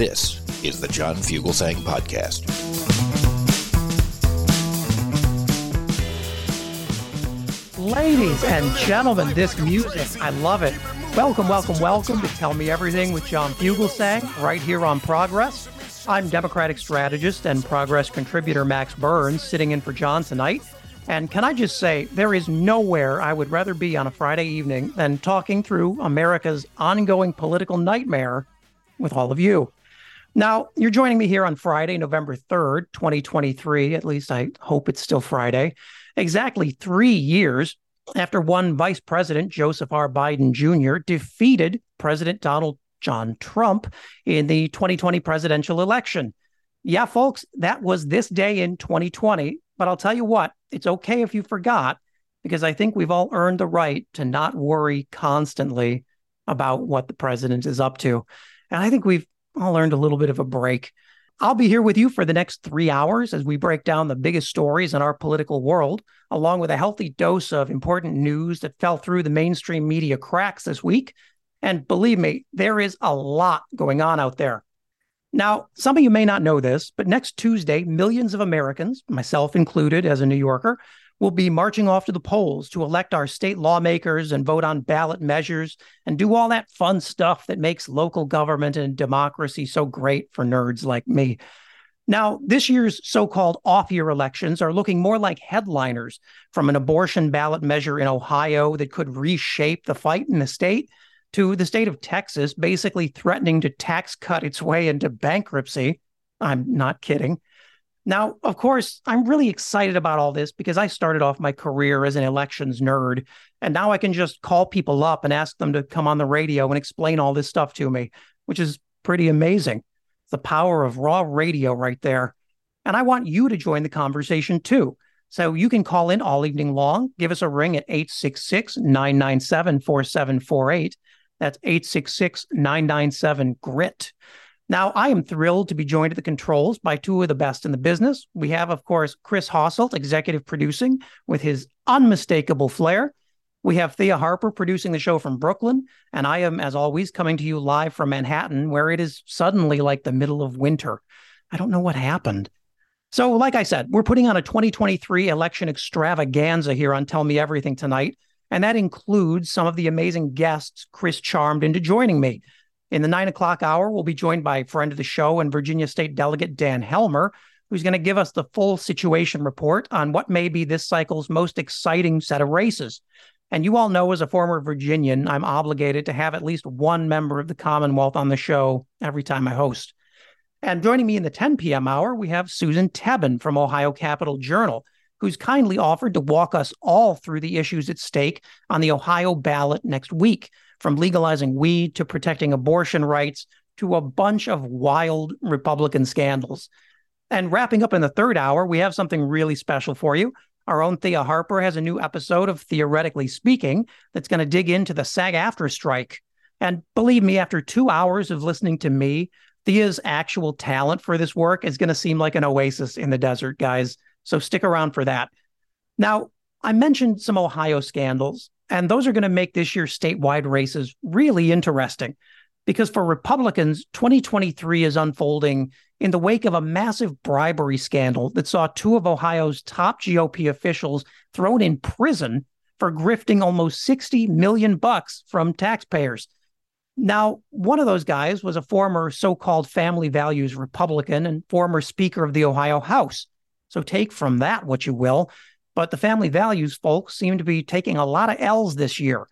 This is the John Fugelsang Podcast. Ladies and gentlemen, this music, I love it. Welcome, welcome, welcome to Tell Me Everything with John Fugelsang, right here on Progress. I'm Democratic strategist and Progress contributor Max Burns, sitting in for John tonight. And can I just say, there is nowhere I would rather be on a Friday evening than talking through America's ongoing political nightmare with all of you. Now, you're joining me here on Friday, November 3rd, 2023. At least I hope it's still Friday. Exactly three years after one Vice President Joseph R. Biden Jr. defeated President Donald John Trump in the 2020 presidential election. Yeah, folks, that was this day in 2020. But I'll tell you what, it's okay if you forgot, because I think we've all earned the right to not worry constantly about what the president is up to. And I think we've all earned a little bit of a break. I'll be here with you for the next three hours as we break down the biggest stories in our political world, along with a healthy dose of important news that fell through the mainstream media cracks this week. And believe me, there is a lot going on out there. Now, some of you may not know this, but next Tuesday, millions of Americans, myself included as a New Yorker, will be marching off to the polls to elect our state lawmakers and vote on ballot measures and do all that fun stuff that makes local government and democracy so great for nerds like me. Now, this year's so called off year elections are looking more like headliners from an abortion ballot measure in Ohio that could reshape the fight in the state to the state of Texas basically threatening to tax cut its way into bankruptcy. I'm not kidding. Now, of course, I'm really excited about all this because I started off my career as an elections nerd, and now I can just call people up and ask them to come on the radio and explain all this stuff to me, which is pretty amazing. The power of raw radio right there. And I want you to join the conversation too. So you can call in all evening long. Give us a ring at 866 997 4748. That's 866 997 GRIT. Now, I am thrilled to be joined at the controls by two of the best in the business. We have, of course, Chris Hosselt, executive producing with his unmistakable flair. We have Thea Harper producing the show from Brooklyn. And I am, as always, coming to you live from Manhattan, where it is suddenly like the middle of winter. I don't know what happened. So, like I said, we're putting on a 2023 election extravaganza here on Tell Me Everything tonight. And that includes some of the amazing guests Chris charmed into joining me. In the nine o'clock hour, we'll be joined by friend of the show and Virginia State Delegate Dan Helmer, who's going to give us the full situation report on what may be this cycle's most exciting set of races. And you all know, as a former Virginian, I'm obligated to have at least one member of the Commonwealth on the show every time I host. And joining me in the 10 p.m. hour, we have Susan Tebben from Ohio Capital Journal who's kindly offered to walk us all through the issues at stake on the Ohio ballot next week, from legalizing weed to protecting abortion rights to a bunch of wild Republican scandals. And wrapping up in the third hour, we have something really special for you. Our own Thea Harper has a new episode of Theoretically Speaking that's going to dig into the SAG-AFTRA strike. And believe me, after two hours of listening to me, Thea's actual talent for this work is going to seem like an oasis in the desert, guys. So stick around for that. Now, I mentioned some Ohio scandals, and those are going to make this year's statewide races really interesting Because for Republicans, 2023 is unfolding in the wake of a massive bribery scandal that saw two of Ohio's top GOP officials thrown in prison for grifting almost 60 million bucks from taxpayers. Now, one of those guys was a former so-called family values Republican and former speaker of the Ohio House. So take from that what you will, but the family values folks seem to be taking a lot of L's this year.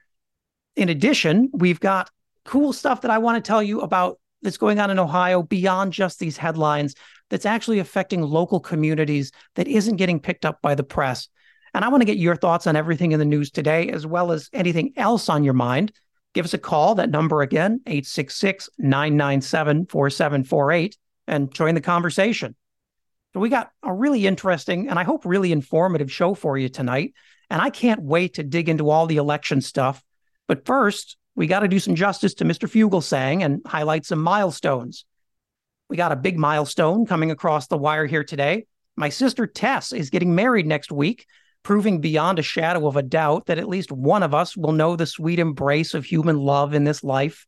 In addition, we've got cool stuff that I want to tell you about that's going on in Ohio beyond just these headlines that's actually affecting local communities that isn't getting picked up by the press. And I want to get your thoughts on everything in the news today, as well as anything else on your mind. Give us a call. That number again, 866 997 4748, and join the conversation. So, we got a really interesting and I hope really informative show for you tonight. And I can't wait to dig into all the election stuff. But first, we got to do some justice to Mr. Fugelsang and highlight some milestones. We got a big milestone coming across the wire here today. My sister Tess is getting married next week, proving beyond a shadow of a doubt that at least one of us will know the sweet embrace of human love in this life.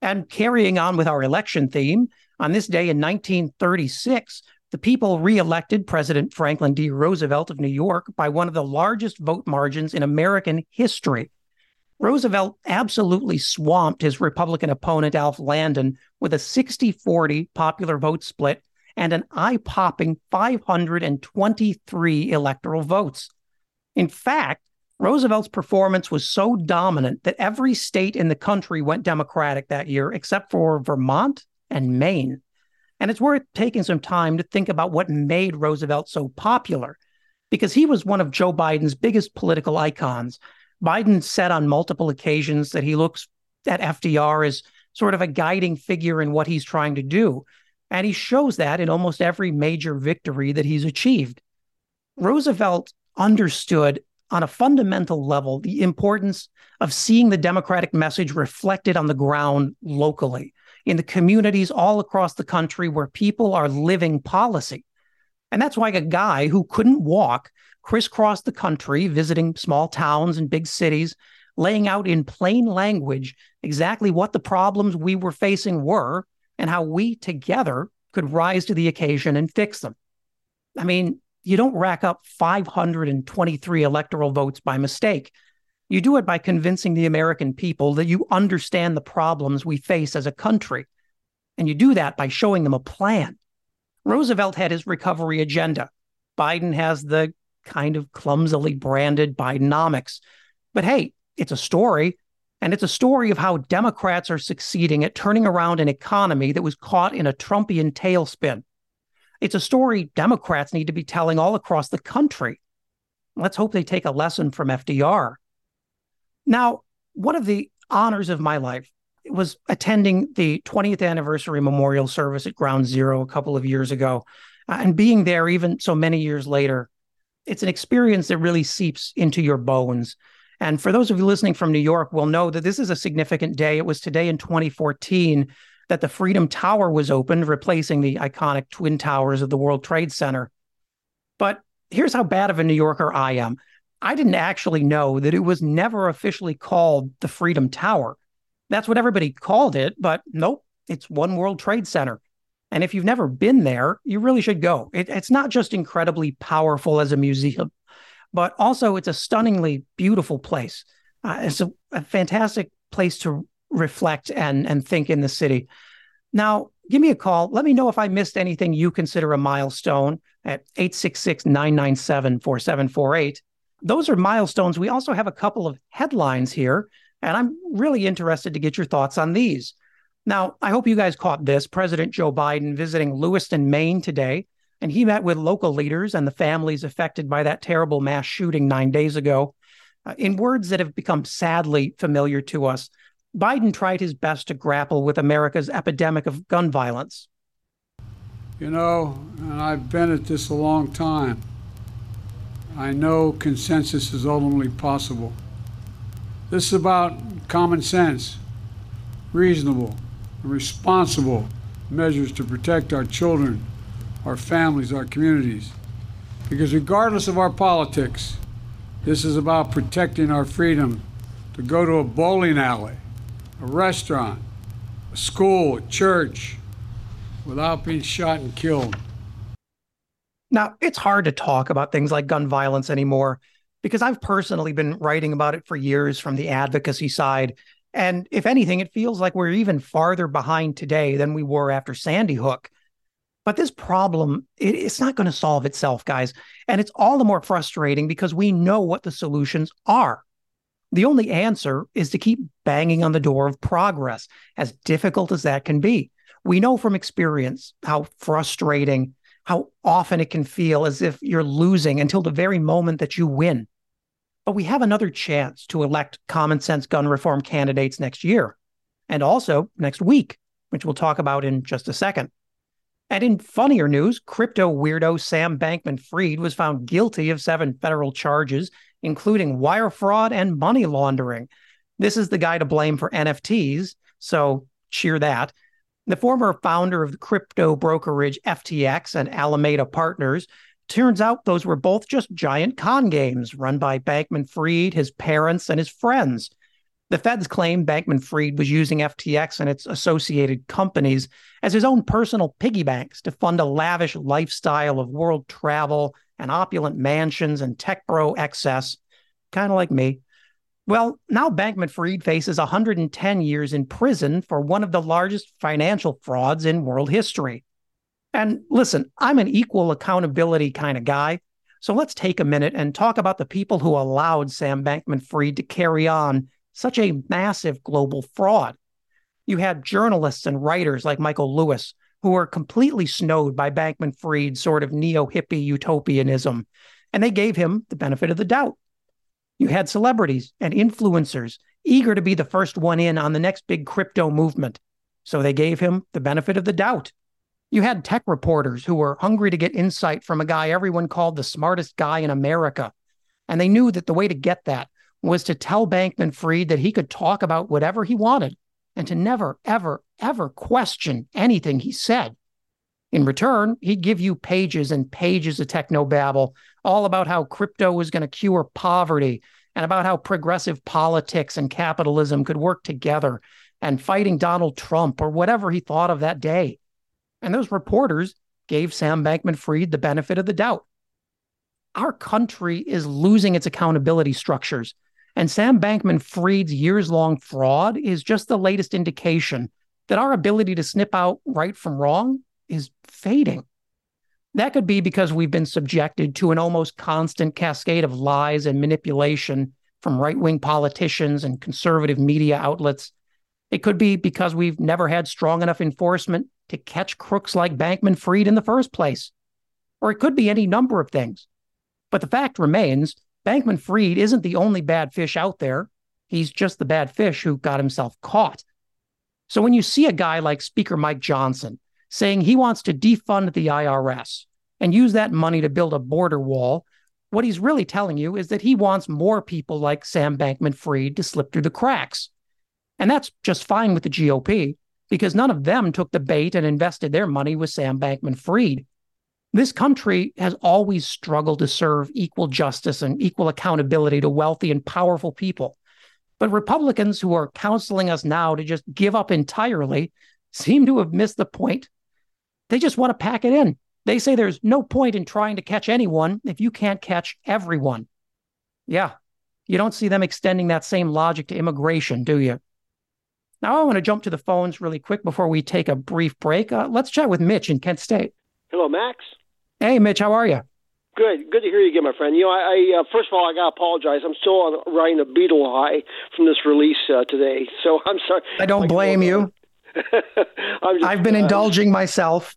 And carrying on with our election theme, on this day in 1936, the people reelected President Franklin D. Roosevelt of New York by one of the largest vote margins in American history. Roosevelt absolutely swamped his Republican opponent, Alf Landon, with a 60 40 popular vote split and an eye popping 523 electoral votes. In fact, Roosevelt's performance was so dominant that every state in the country went Democratic that year, except for Vermont and Maine. And it's worth taking some time to think about what made Roosevelt so popular, because he was one of Joe Biden's biggest political icons Biden said on multiple occasions that he looks at FDR as sort of a guiding figure in what he's trying to do. And he shows that in almost every major victory that he's achieved. Roosevelt understood on a fundamental level the importance of seeing the democratic message reflected on the ground locally in the communities all across the country where people are living policy. And that's why a guy who couldn't walk crisscrossed the country, visiting small towns and big cities, laying out in plain language exactly what the problems we were facing were and how we together could rise to the occasion and fix them. I mean, you don't rack up 523 electoral votes by mistake. You do it by convincing the American people that you understand the problems we face as a country. And you do that by showing them a plan. Roosevelt had his recovery agenda. Biden has the kind of clumsily branded Bidenomics. But hey, it's a story. And it's a story of how Democrats are succeeding at turning around an economy that was caught in a Trumpian tailspin. It's a story Democrats need to be telling all across the country. Let's hope they take a lesson from FDR. Now, one of the honors of my life was attending the 20th anniversary memorial service at Ground Zero a couple of years ago. And being there even so many years later, it's an experience that really seeps into your bones. And for those of you listening from New York, will know that this is a significant day. It was today in 2014 that the Freedom Tower was opened, replacing the iconic Twin Towers of the World Trade Center. But here's how bad of a New Yorker I am. I didn't actually know that it was never officially called the Freedom Tower. That's what everybody called it, but nope, it's One World Trade Center. And if you've never been there, you really should go. It, it's not just incredibly powerful as a museum, but also it's a stunningly beautiful place. Uh, it's a, a fantastic place to reflect and and think in the city. Now, give me a call. Let me know if I missed anything you consider a milestone at 866 997 4748. Those are milestones. We also have a couple of headlines here, and I'm really interested to get your thoughts on these. Now, I hope you guys caught this. President Joe Biden visiting Lewiston, Maine today, and he met with local leaders and the families affected by that terrible mass shooting nine days ago. Uh, in words that have become sadly familiar to us, Biden tried his best to grapple with America's epidemic of gun violence. You know, and I've been at this a long time. I know consensus is ultimately possible. This is about common sense, reasonable, and responsible measures to protect our children, our families, our communities. Because regardless of our politics, this is about protecting our freedom to go to a bowling alley, a restaurant, a school, a church, without being shot and killed. Now, it's hard to talk about things like gun violence anymore because I've personally been writing about it for years from the advocacy side. And if anything, it feels like we're even farther behind today than we were after Sandy Hook. But this problem, it, it's not going to solve itself, guys. And it's all the more frustrating because we know what the solutions are. The only answer is to keep banging on the door of progress, as difficult as that can be. We know from experience how frustrating how often it can feel as if you're losing until the very moment that you win. But we have another chance to elect common sense gun reform candidates next year, and also next week, which we'll talk about in just a second. And in funnier news, crypto weirdo Sam Bankman Fried was found guilty of seven federal charges, including wire fraud and money laundering. This is the guy to blame for NFTs, so cheer that. The former founder of the crypto brokerage FTX and Alameda Partners turns out those were both just giant con games run by Bankman Fried, his parents, and his friends. The feds claim Bankman Fried was using FTX and its associated companies as his own personal piggy banks to fund a lavish lifestyle of world travel and opulent mansions and tech bro excess, kind of like me. Well, now Bankman Fried faces 110 years in prison for one of the largest financial frauds in world history. And listen, I'm an equal accountability kind of guy. So let's take a minute and talk about the people who allowed Sam Bankman Fried to carry on such a massive global fraud. You had journalists and writers like Michael Lewis, who were completely snowed by Bankman Fried's sort of neo hippie utopianism, and they gave him the benefit of the doubt. You had celebrities and influencers eager to be the first one in on the next big crypto movement. So they gave him the benefit of the doubt. You had tech reporters who were hungry to get insight from a guy everyone called the smartest guy in America. And they knew that the way to get that was to tell Bankman Fried that he could talk about whatever he wanted and to never, ever, ever question anything he said. In return, he'd give you pages and pages of technobabble all about how crypto was going to cure poverty and about how progressive politics and capitalism could work together and fighting Donald Trump or whatever he thought of that day. And those reporters gave Sam Bankman Fried the benefit of the doubt. Our country is losing its accountability structures. And Sam Bankman Fried's years long fraud is just the latest indication that our ability to snip out right from wrong is fading. That could be because we've been subjected to an almost constant cascade of lies and manipulation from right wing politicians and conservative media outlets. It could be because we've never had strong enough enforcement to catch crooks like Bankman Fried in the first place. Or it could be any number of things. But the fact remains Bankman Fried isn't the only bad fish out there. He's just the bad fish who got himself caught. So when you see a guy like Speaker Mike Johnson saying he wants to defund the IRS and use that money to build a border wall, what he's really telling you is that he wants more people like Sam Bankman Fried to slip through the cracks. And that's just fine with the GOP because none of them took the bait and invested their money with Sam Bankman Fried. This country has always struggled to serve equal justice and equal accountability to wealthy and powerful people. But Republicans who are counseling us now to just give up entirely seem to have missed the point they just want to pack it in. They say there's no point in trying to catch anyone if you can't catch everyone. Yeah, you don't see them extending that same logic to immigration, do you? Now, I want to jump to the phones really quick before we take a brief break. Uh, let's chat with Mitch in Kent State. Hello, Max. Hey, Mitch, how are you? Good. Good to hear you again, my friend. You know, I, I uh, first of all, I got to apologize. I'm still on riding a Beatle high from this release uh, today, so I'm sorry. I don't blame you. just, I've been indulging myself.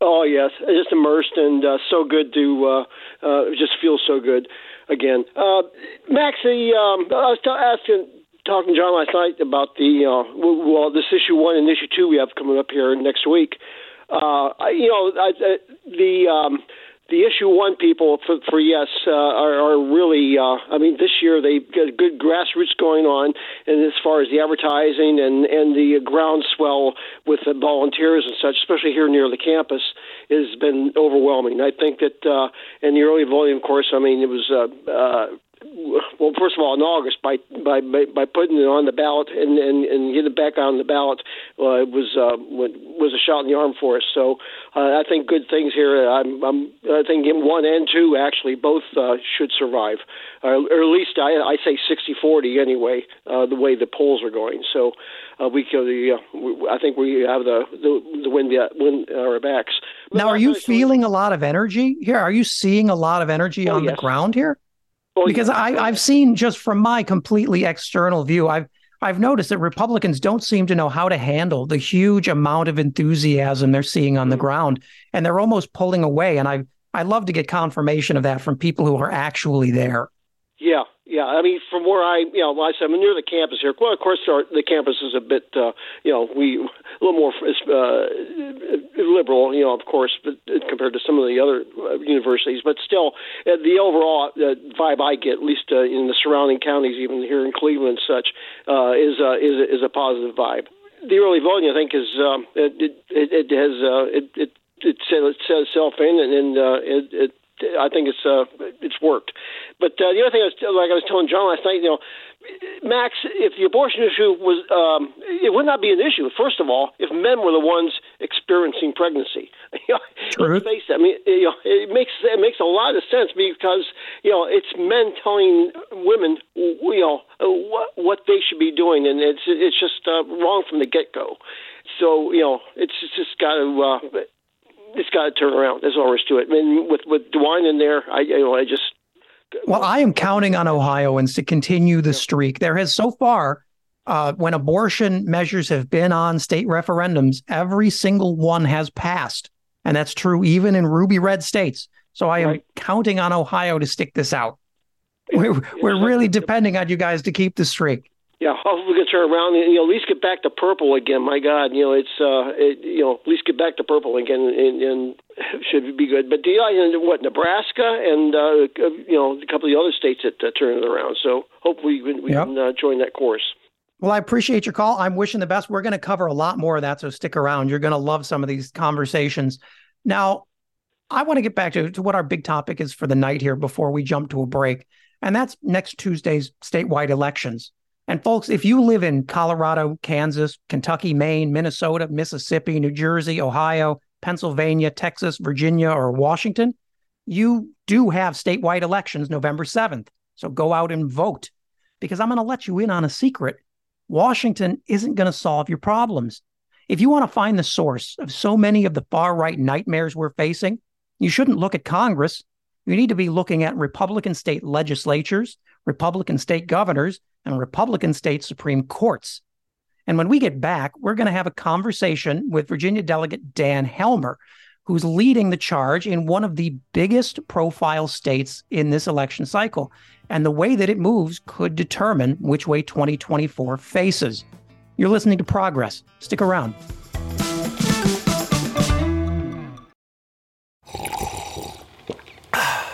Oh yes, just immersed and uh, so good to uh, uh, just feel so good again. Uh, Max, the, um, I was t- asking, talking to John last night about the uh, well, this issue one and issue two we have coming up here next week. Uh, I, you know, I, I, the um, the issue one people for, for yes uh, are, are really. Uh, I mean, this year they've got good grassroots going on, and as far as the advertising and and the groundswell with the volunteers and such, especially here near the campus, has been overwhelming. I think that uh, in the early volume course, I mean it was. Uh, uh, well, first of all, in August by by by putting it on the ballot and and, and getting it back on the ballot uh, was uh, was a shot in the arm for us. So uh, I think good things here. I'm, I'm I think one and two actually both uh, should survive, uh, or at least I I say 60-40 anyway. Uh, the way the polls are going, so uh, we could. Uh, I think we have the the, the wind wind our backs. Now, are you feeling a lot of energy here? Are you seeing a lot of energy oh, on yes. the ground here? Oh, because yes. I, I've seen just from my completely external view, I've I've noticed that Republicans don't seem to know how to handle the huge amount of enthusiasm they're seeing on the mm-hmm. ground, and they're almost pulling away. And I I love to get confirmation of that from people who are actually there. Yeah, yeah, I mean, from where I, you know, I said, I'm near the campus here. Well, of course, our, the campus is a bit, uh, you know, we a little more uh, liberal, you know, of course, but compared to some of the other uh, universities. But still, uh, the overall uh, vibe I get, at least uh, in the surrounding counties, even here in Cleveland, and such, uh, is uh, is is a positive vibe. The early voting, I think, is um, it, it it has uh, it it it set itself in, and, and uh, it, it I think it's uh, it's worked. But uh, the other thing, I was, like I was telling John last night, you know, Max, if the abortion issue was, um, it would not be an issue. First of all, if men were the ones experiencing pregnancy, you know, let's face it. I mean, you know, it makes it makes a lot of sense because you know it's men telling women, you know, what what they should be doing, and it's it's just uh, wrong from the get go. So you know, it's, it's just got to. Uh, it's got to turn around. There's no always to it. I mean, with with DeWine in there, I you know I just. Well, I am counting on Ohioans to continue the streak. There has so far, uh, when abortion measures have been on state referendums, every single one has passed, and that's true even in ruby red states. So I am right. counting on Ohio to stick this out. We're, we're really depending on you guys to keep the streak yeah, hopefully we can turn around and you know at least get back to purple again. My God, you know it's uh, it, you know at least get back to purple again and, and should be good. But the uh, what Nebraska and uh, you know a couple of the other states that uh, turn it around. So hopefully we, we yep. can uh, join that course. Well, I appreciate your call. I'm wishing the best. We're going to cover a lot more of that, so stick around. You're going to love some of these conversations. Now, I want to get back to, to what our big topic is for the night here before we jump to a break, and that's next Tuesday's statewide elections. And folks, if you live in Colorado, Kansas, Kentucky, Maine, Minnesota, Mississippi, New Jersey, Ohio, Pennsylvania, Texas, Virginia, or Washington, you do have statewide elections November 7th. So go out and vote because I'm going to let you in on a secret. Washington isn't going to solve your problems. If you want to find the source of so many of the far right nightmares we're facing, you shouldn't look at Congress. You need to be looking at Republican state legislatures, Republican state governors, and Republican state Supreme Courts. And when we get back, we're going to have a conversation with Virginia Delegate Dan Helmer, who's leading the charge in one of the biggest profile states in this election cycle. And the way that it moves could determine which way 2024 faces. You're listening to Progress. Stick around.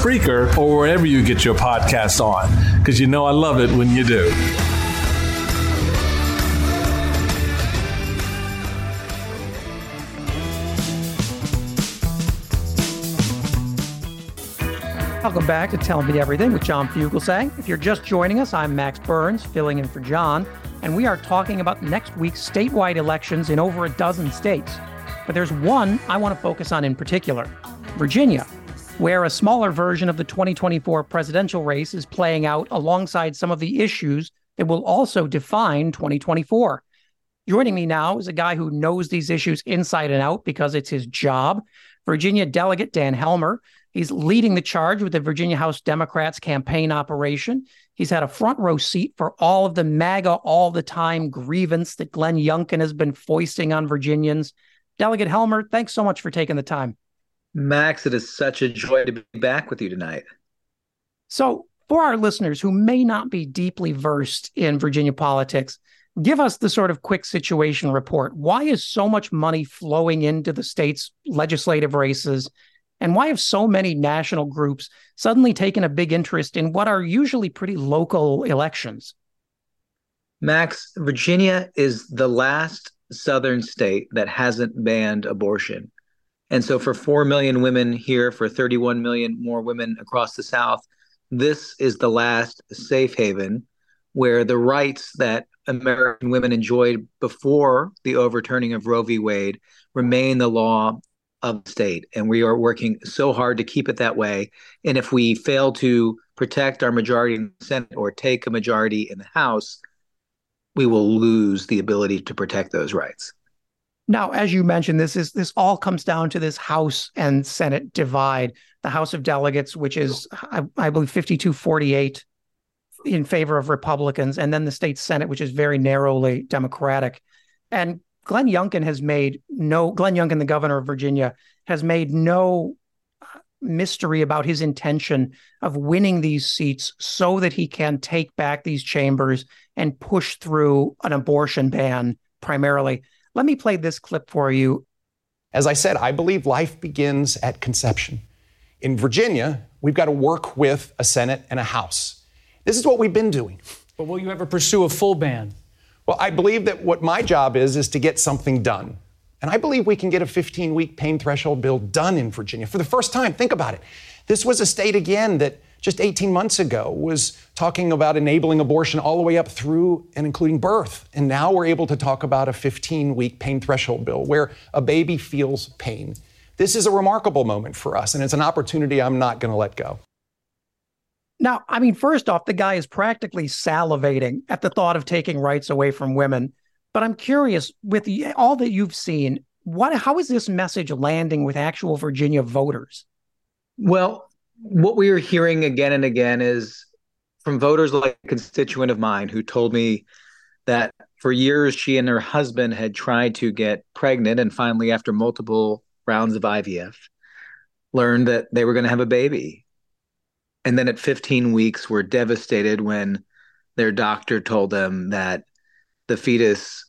Spreaker, or wherever you get your podcasts on, because you know I love it when you do. Welcome back to Tell Me Everything with John Fugelsang. If you're just joining us, I'm Max Burns, filling in for John, and we are talking about next week's statewide elections in over a dozen states. But there's one I want to focus on in particular Virginia, where a smaller version of the 2024 presidential race is playing out alongside some of the issues that will also define 2024. Joining me now is a guy who knows these issues inside and out because it's his job. Virginia Delegate Dan Helmer. He's leading the charge with the Virginia House Democrats campaign operation. He's had a front row seat for all of the MAGA all the time grievance that Glenn Youngkin has been foisting on Virginians. Delegate Helmer, thanks so much for taking the time. Max, it is such a joy to be back with you tonight. So, for our listeners who may not be deeply versed in Virginia politics, give us the sort of quick situation report. Why is so much money flowing into the state's legislative races? And why have so many national groups suddenly taken a big interest in what are usually pretty local elections? Max, Virginia is the last southern state that hasn't banned abortion. And so, for 4 million women here, for 31 million more women across the South, this is the last safe haven where the rights that American women enjoyed before the overturning of Roe v. Wade remain the law of the state. And we are working so hard to keep it that way. And if we fail to protect our majority in the Senate or take a majority in the House, we will lose the ability to protect those rights. Now, as you mentioned, this is this all comes down to this House and Senate divide. The House of Delegates, which is I, I believe 5248 in favor of Republicans, and then the state Senate, which is very narrowly Democratic. And Glenn Youngkin has made no, Glenn Youngkin, the governor of Virginia, has made no uh, mystery about his intention of winning these seats so that he can take back these chambers and push through an abortion ban primarily. Let me play this clip for you. As I said, I believe life begins at conception. In Virginia, we've got to work with a Senate and a House. This is what we've been doing. But will you ever pursue a full ban? Well, I believe that what my job is, is to get something done. And I believe we can get a 15 week pain threshold bill done in Virginia for the first time. Think about it. This was a state, again, that just 18 months ago was talking about enabling abortion all the way up through and including birth. And now we're able to talk about a 15 week pain threshold bill where a baby feels pain. This is a remarkable moment for us, and it's an opportunity I'm not going to let go. Now, I mean, first off, the guy is practically salivating at the thought of taking rights away from women. But I'm curious, with the, all that you've seen, what how is this message landing with actual Virginia voters? Well, what we are hearing again and again is from voters like a constituent of mine who told me that for years she and her husband had tried to get pregnant and finally after multiple rounds of IVF learned that they were going to have a baby and then at 15 weeks were devastated when their doctor told them that the fetus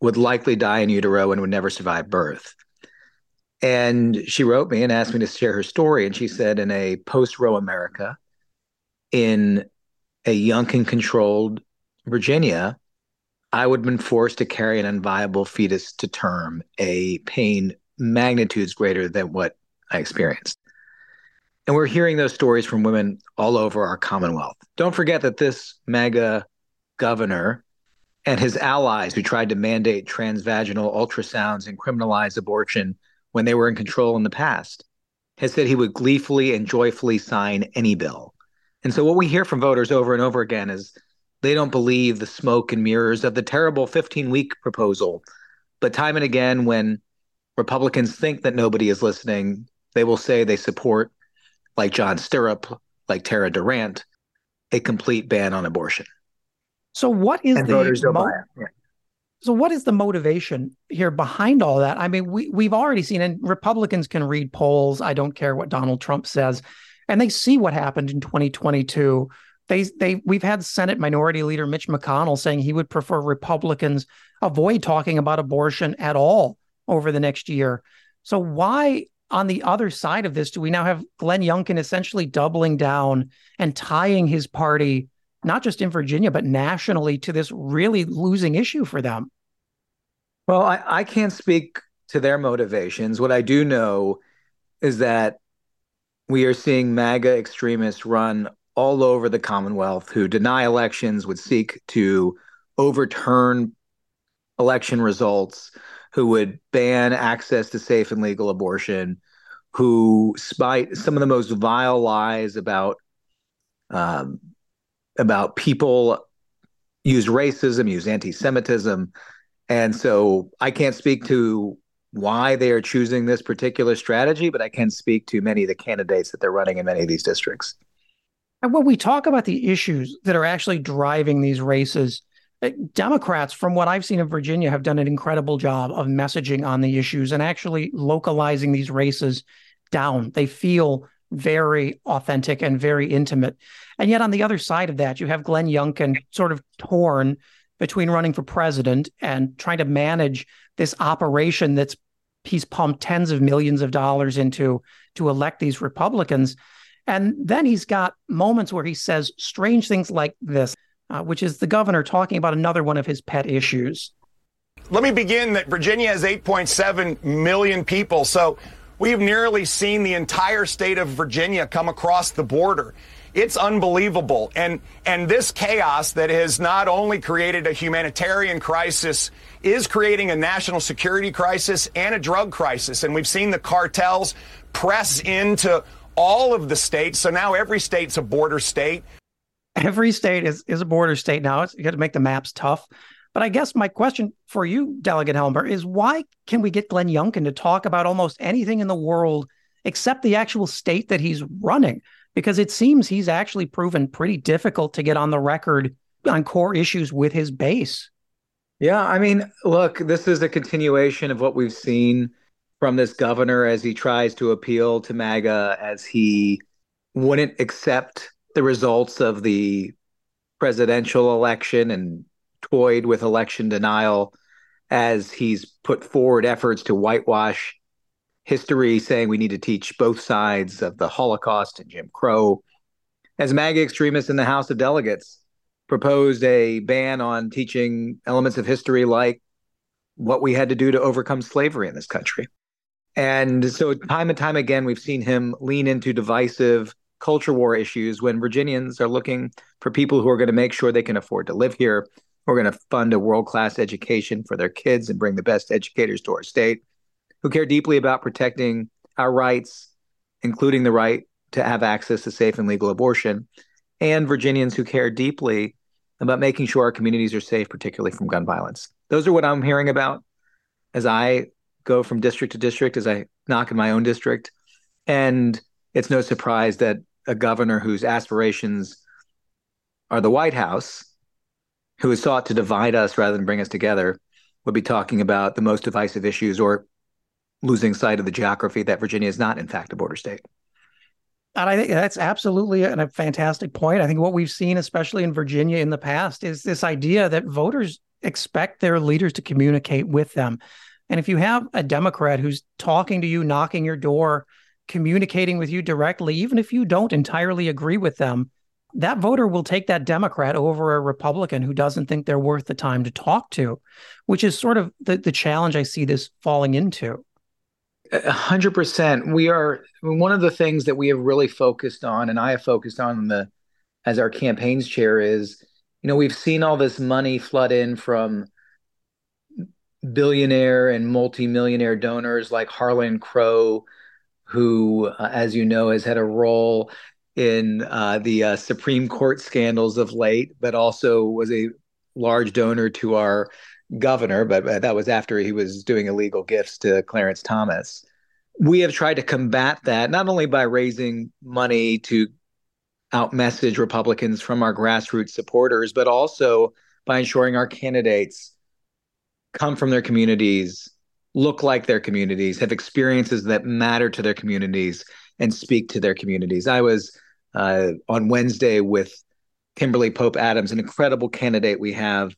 would likely die in utero and would never survive birth. And she wrote me and asked me to share her story. And she said, in a post Roe America, in a Youngkin controlled Virginia, I would have been forced to carry an unviable fetus to term, a pain magnitudes greater than what I experienced. And we're hearing those stories from women all over our Commonwealth. Don't forget that this MAGA governor and his allies who tried to mandate transvaginal ultrasounds and criminalize abortion when they were in control in the past has said he would gleefully and joyfully sign any bill. And so what we hear from voters over and over again is they don't believe the smoke and mirrors of the terrible 15 week proposal. But time and again, when Republicans think that nobody is listening, they will say they support like John Stirrup, like Tara Durant, a complete ban on abortion. So what is and the mo- yeah. So what is the motivation here behind all that? I mean, we we've already seen, and Republicans can read polls. I don't care what Donald Trump says, and they see what happened in 2022. They they we've had Senate Minority Leader Mitch McConnell saying he would prefer Republicans avoid talking about abortion at all over the next year. So why on the other side of this, do we now have Glenn Youngkin essentially doubling down and tying his party, not just in Virginia, but nationally, to this really losing issue for them? Well, I, I can't speak to their motivations. What I do know is that we are seeing MAGA extremists run all over the Commonwealth who deny elections, would seek to overturn election results, who would ban access to safe and legal abortion, who spite some of the most vile lies about um, about people use racism, use anti-Semitism, and so I can't speak to why they are choosing this particular strategy, but I can speak to many of the candidates that they're running in many of these districts. And when we talk about the issues that are actually driving these races, uh, Democrats, from what I've seen in Virginia, have done an incredible job of messaging on the issues and actually localizing these races down. They feel very authentic and very intimate. And yet, on the other side of that, you have Glenn Youngkin sort of torn between running for president and trying to manage this operation that's he's pumped tens of millions of dollars into to elect these Republicans. And then he's got moments where he says strange things like this, uh, which is the governor talking about another one of his pet issues. Let me begin that Virginia has 8.7 million people. So we've nearly seen the entire state of Virginia come across the border. It's unbelievable. And, and this chaos that has not only created a humanitarian crisis is creating a national security crisis and a drug crisis. And we've seen the cartels press into all of the states. So now every state's a border state. Every state is, is a border state now. It's, you got to make the maps tough. But I guess my question for you, Delegate Helmer, is why can we get Glenn Youngkin to talk about almost anything in the world except the actual state that he's running? Because it seems he's actually proven pretty difficult to get on the record on core issues with his base. Yeah, I mean, look, this is a continuation of what we've seen from this governor as he tries to appeal to MAGA, as he wouldn't accept the results of the presidential election and toyed with election denial as he's put forward efforts to whitewash history, saying we need to teach both sides of the Holocaust and Jim Crow. As MAGA extremists in the House of Delegates, proposed a ban on teaching elements of history like what we had to do to overcome slavery in this country. And so, time and time again, we've seen him lean into divisive culture war issues when Virginians are looking for people who are going to make sure they can afford to live here, who are going to fund a world class education for their kids and bring the best educators to our state, who care deeply about protecting our rights, including the right to have access to safe and legal abortion, and Virginians who care deeply about making sure our communities are safe, particularly from gun violence. Those are what I'm hearing about as I go from district to district, as I knock in my own district. And it's no surprise that a governor whose aspirations are the White House, who has sought to divide us rather than bring us together, would be talking about the most divisive issues or losing sight of the geography that Virginia is not, in fact, a border state. And I think that's absolutely a, a fantastic point. I think what we've seen, especially in Virginia in the past, is this idea that voters expect their leaders to communicate with them. And if you have a Democrat who's talking to you, knocking your door, communicating with you directly, even if you don't entirely agree with them, that voter will take that Democrat over a Republican who doesn't think they're worth the time to talk to, which is sort of the, the challenge I see this falling into. A hundred percent. We are one of the things that we have really focused on, and I have focused on the as our campaigns chair is, you know, we've seen all this money flood in from billionaire and multimillionaire donors like Harlan Crow, who, uh, as you know, has had a role in uh, the uh, Supreme Court scandals of late, but also was a large donor to our governor, but, but that was after he was doing illegal gifts to Clarence Thomas. We have tried to combat that not only by raising money to outmessage Republicans from our grassroots supporters, but also by ensuring our candidates come from their communities, look like their communities, have experiences that matter to their communities, and speak to their communities. I was uh, on Wednesday with Kimberly Pope Adams, an incredible candidate we have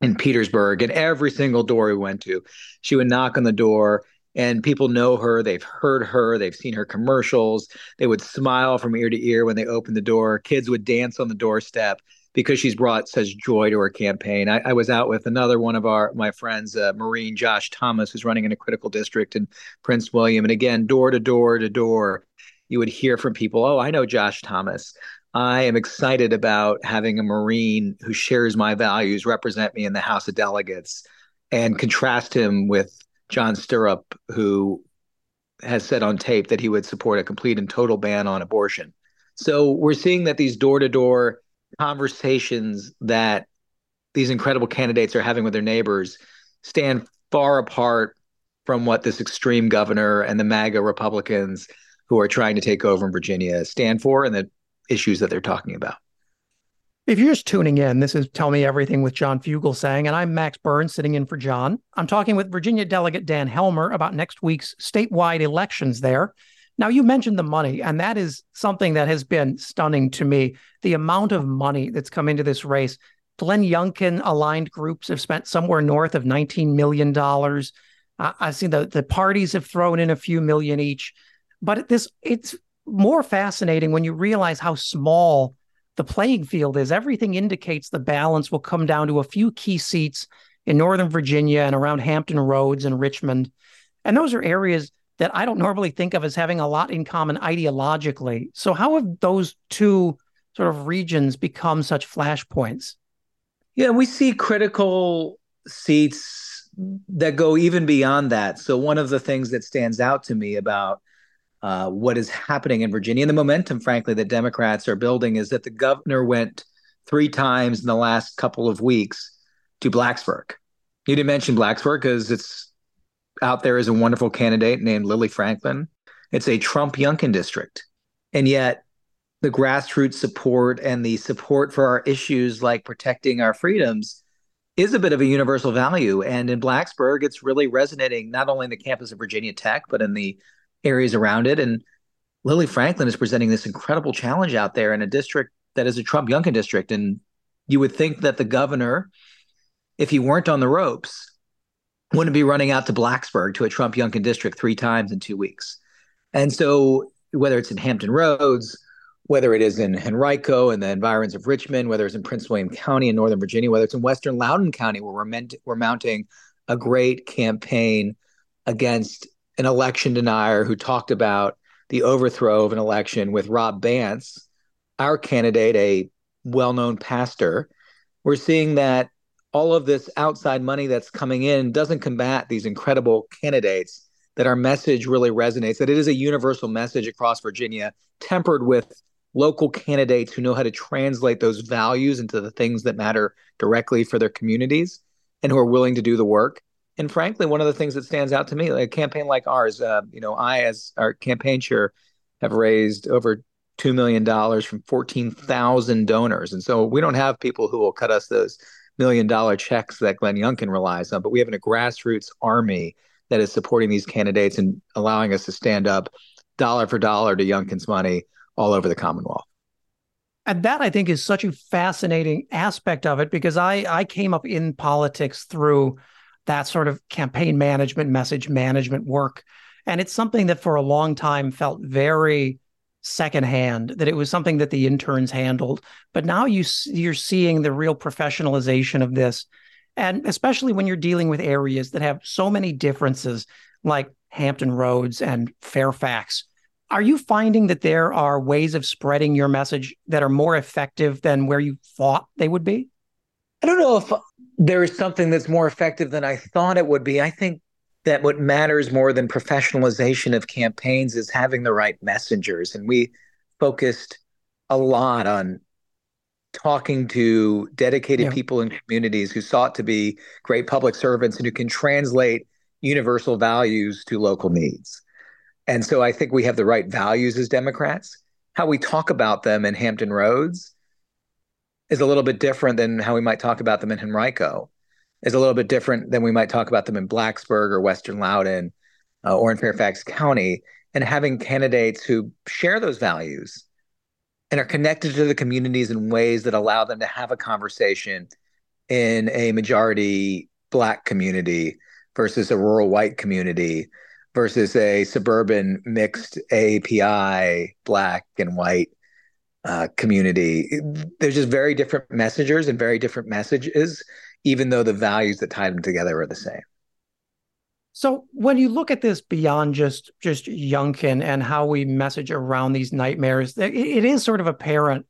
in Petersburg, and every single door we went to, she would knock on the door and people know her. They've heard her. They've seen her commercials. They would smile from ear to ear when they opened the door. Kids would dance on the doorstep because she's brought such joy to her campaign. I, I was out with another one of our my friends uh, marine josh thomas who's running in a critical district in prince william. And again door to door to door you would hear from people oh i know josh thomas I am excited about having a Marine who shares my values represent me in the House of Delegates and contrast him with John Stirrup, who has said on tape that he would support a complete and total ban on abortion. So we're seeing that these door to door conversations that these incredible candidates are having with their neighbors stand far apart from what this extreme governor and the MAGA Republicans who are trying to take over in Virginia stand for and the issues that they're talking about. If you're just tuning in, this is Tell Me Everything with John Fugelsang, and I'm Max Burns sitting in for John. I'm talking with Virginia Delegate Dan Helmer about next week's statewide elections there. Now, you mentioned the money, and that is something that has been stunning to me. The amount of money that's come into this race. Glenn Youngkin aligned groups have spent somewhere north of $19 million. I've seen the, the parties have thrown in a few million each. But this it's more fascinating when you realize how small the playing field is. Everything indicates the balance will come down to a few key seats in Northern Virginia and around Hampton Roads and Richmond. And those are areas that I don't normally think of as having a lot in common ideologically. So, how have those two sort of regions become such flashpoints? Yeah, we see critical seats that go even beyond that. So, one of the things that stands out to me about uh, what is happening in Virginia and the momentum, frankly, that Democrats are building is that the governor went three times in the last couple of weeks to Blacksburg. You didn't mention Blacksburg because it's out there as a wonderful candidate named Lily Franklin. It's a Trump Youngkin district. And yet, the grassroots support and the support for our issues like protecting our freedoms is a bit of a universal value. And in Blacksburg, it's really resonating not only in the campus of Virginia Tech, but in the areas around it. And Lily Franklin is presenting this incredible challenge out there in a district that is a Trump Youngkin district. And you would think that the governor, if he weren't on the ropes, wouldn't be running out to Blacksburg to a Trump Youngkin district three times in two weeks. And so, whether it's in Hampton Roads, whether it is in Henrico and the environs of Richmond, whether it's in Prince William County in Northern Virginia, whether it's in Western Loudoun County, where we're, meant, we're mounting a great campaign against an election denier who talked about the overthrow of an election with Rob Banse, our candidate, a well known pastor. We're seeing that all of this outside money that's coming in doesn't combat these incredible candidates, that our message really resonates, that it is a universal message across Virginia, tempered with local candidates who know how to translate those values into the things that matter directly for their communities and who are willing to do the work and frankly, one of the things that stands out to me, like a campaign like ours, uh, you know, I as our campaign chair have raised over two million dollars from fourteen thousand donors, and so we don't have people who will cut us those million dollar checks that Glenn Youngkin relies on, but we have a grassroots army that is supporting these candidates and allowing us to stand up dollar for dollar to Youngkin's money all over the Commonwealth. And that I think is such a fascinating aspect of it because I I came up in politics through that sort of campaign management, message management work. And it's something that for a long time felt very secondhand, that it was something that the interns handled. But now you, you're seeing the real professionalization of this. And especially when you're dealing with areas that have so many differences, like Hampton Roads and Fairfax. Are you finding that there are ways of spreading your message that are more effective than where you thought they would be? I don't know if there is something that's more effective than I thought it would be. I think that what matters more than professionalization of campaigns is having the right messengers. And we focused a lot on talking to dedicated yeah. people in communities who sought to be great public servants and who can translate universal values to local needs. And so I think we have the right values as Democrats. How we talk about them in Hampton Roads is a little bit different than how we might talk about them in Henrico, is a little bit different than we might talk about them in Blacksburg or Western Loudoun uh, or in Fairfax County. And having candidates who share those values and are connected to the communities in ways that allow them to have a conversation in a majority Black community versus a rural white community versus a suburban mixed API black and white uh, community. There's just very different messengers and very different messages, even though the values that tie them together are the same. So when you look at this beyond just just Youngkin and how we message around these nightmares, it, it is sort of apparent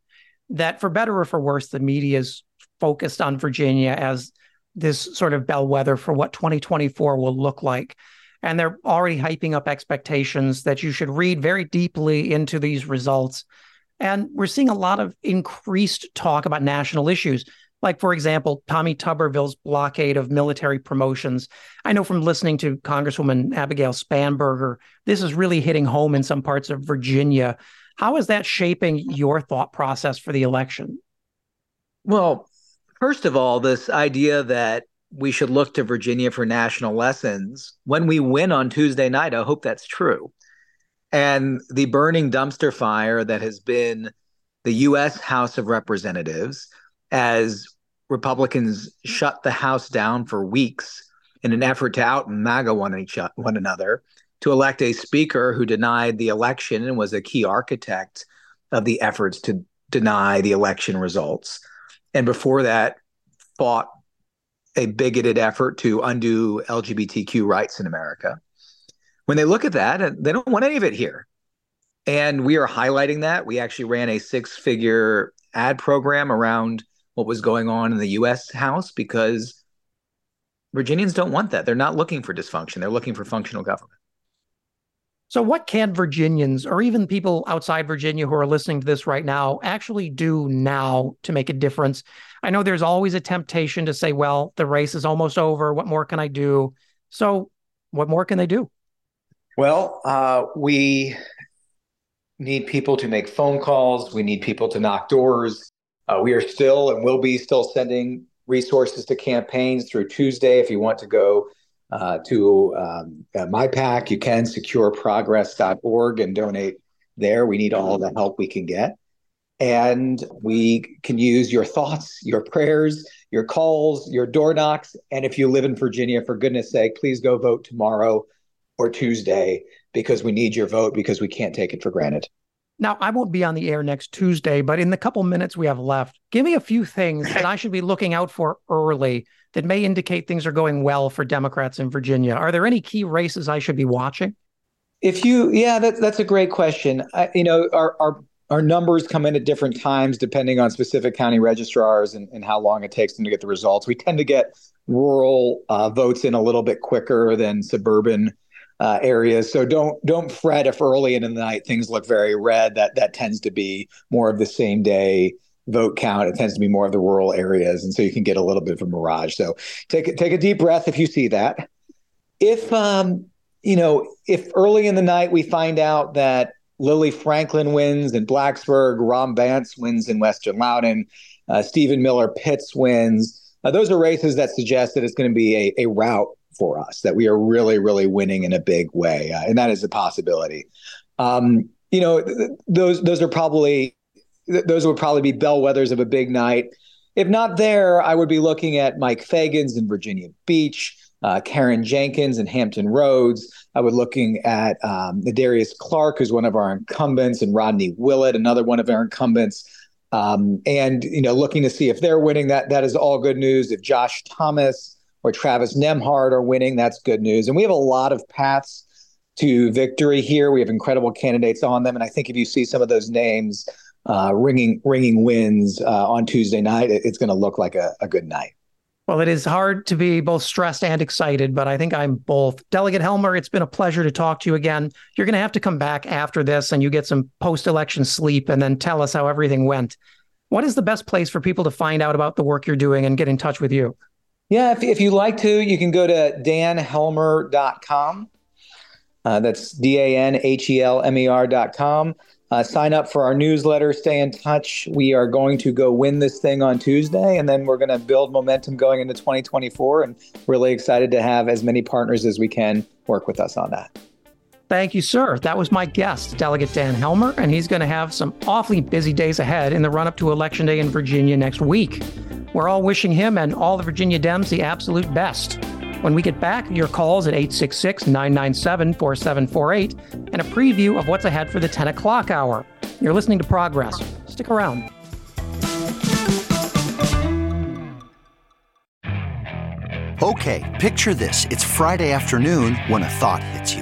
that for better or for worse, the media is focused on Virginia as this sort of bellwether for what 2024 will look like. And they're already hyping up expectations that you should read very deeply into these results. And we're seeing a lot of increased talk about national issues. Like, for example, Tommy Tuberville's blockade of military promotions. I know from listening to Congresswoman Abigail Spanberger, this is really hitting home in some parts of Virginia. How is that shaping your thought process for the election? Well, first of all, this idea that we should look to Virginia for national lessons when we win on Tuesday night, I hope that's true. And the burning dumpster fire that has been the U.S. House of Representatives as Republicans shut the House down for weeks in an effort to out MAGA one, each, one another, to elect a speaker who denied the election and was a key architect of the efforts to deny the election results. And before that, fought a bigoted effort to undo LGBTQ rights in America. When they look at that, they don't want any of it here. And we are highlighting that. We actually ran a six figure ad program around what was going on in the US House because Virginians don't want that. They're not looking for dysfunction, they're looking for functional government. So, what can Virginians or even people outside Virginia who are listening to this right now actually do now to make a difference? I know there's always a temptation to say, well, the race is almost over. What more can I do? So, what more can they do? Well, uh, we need people to make phone calls. We need people to knock doors. Uh, we are still and will be still sending resources to campaigns through Tuesday if you want to go uh, to um, uh, MyPAC. You can secureprogress.org and donate there. We need all the help we can get. And we can use your thoughts, your prayers, your calls, your door knocks. And if you live in Virginia, for goodness sake, please go vote tomorrow or Tuesday because we need your vote because we can't take it for granted. Now, I won't be on the air next Tuesday, but in the couple minutes we have left, give me a few things that I should be looking out for early that may indicate things are going well for Democrats in Virginia? Are there any key races I should be watching? If you, yeah, that's that's a great question. I, you know, our, our our numbers come in at different times depending on specific county registrars and, and how long it takes them to get the results. We tend to get rural uh, votes in a little bit quicker than suburban uh, areas. So don't don't fret if early in the night things look very red. That that tends to be more of the same day vote count. It tends to be more of the rural areas, and so you can get a little bit of a mirage. So take take a deep breath if you see that. If um, you know, if early in the night we find out that Lily Franklin wins in Blacksburg, Rob Banse wins in Western Loudoun, uh, Stephen Miller Pitts wins. Uh, those are races that suggest that it's going to be a, a rout for us, that we are really, really winning in a big way, uh, and that is a possibility. Um, you know, th- those those are probably those would probably be bellwethers of a big night. If not there, I would be looking at Mike Feggans in Virginia Beach, uh, Karen Jenkins in Hampton Roads. I would looking at um, Darius Clark, who's one of our incumbents, and Rodney Willett, another one of our incumbents. Um, and you know, looking to see if they're winning. That that is all good news. If Josh Thomas or Travis Nembhard are winning, that's good news. And we have a lot of paths to victory here. We have incredible candidates on them, and I think if you see some of those names, uh, ringing ringing wins uh, on Tuesday night, it, it's going to look like a, a good night. Well, it is hard to be both stressed and excited, but I think I'm both. Delegate Helmer, it's been a pleasure to talk to you again. You're going to have to come back after this and you get some post election sleep and then tell us how everything went. What is the best place for people to find out about the work you're doing and get in touch with you? Yeah, if, if you'd like to, you can go to danhelmer.com. Uh, that's D A N H E L M E R.com. Uh, sign up for our newsletter, stay in touch. We are going to go win this thing on Tuesday, and then we're going to build momentum going into 2024. And really excited to have as many partners as we can work with us on that. Thank you, sir. That was my guest, Delegate Dan Helmer, and he's going to have some awfully busy days ahead in the run up to Election Day in Virginia next week. We're all wishing him and all the Virginia Dems the absolute best. When we get back, your calls at 866 997 4748 and a preview of what's ahead for the 10 o'clock hour. You're listening to Progress. Stick around. Okay, picture this. It's Friday afternoon when a thought hits you.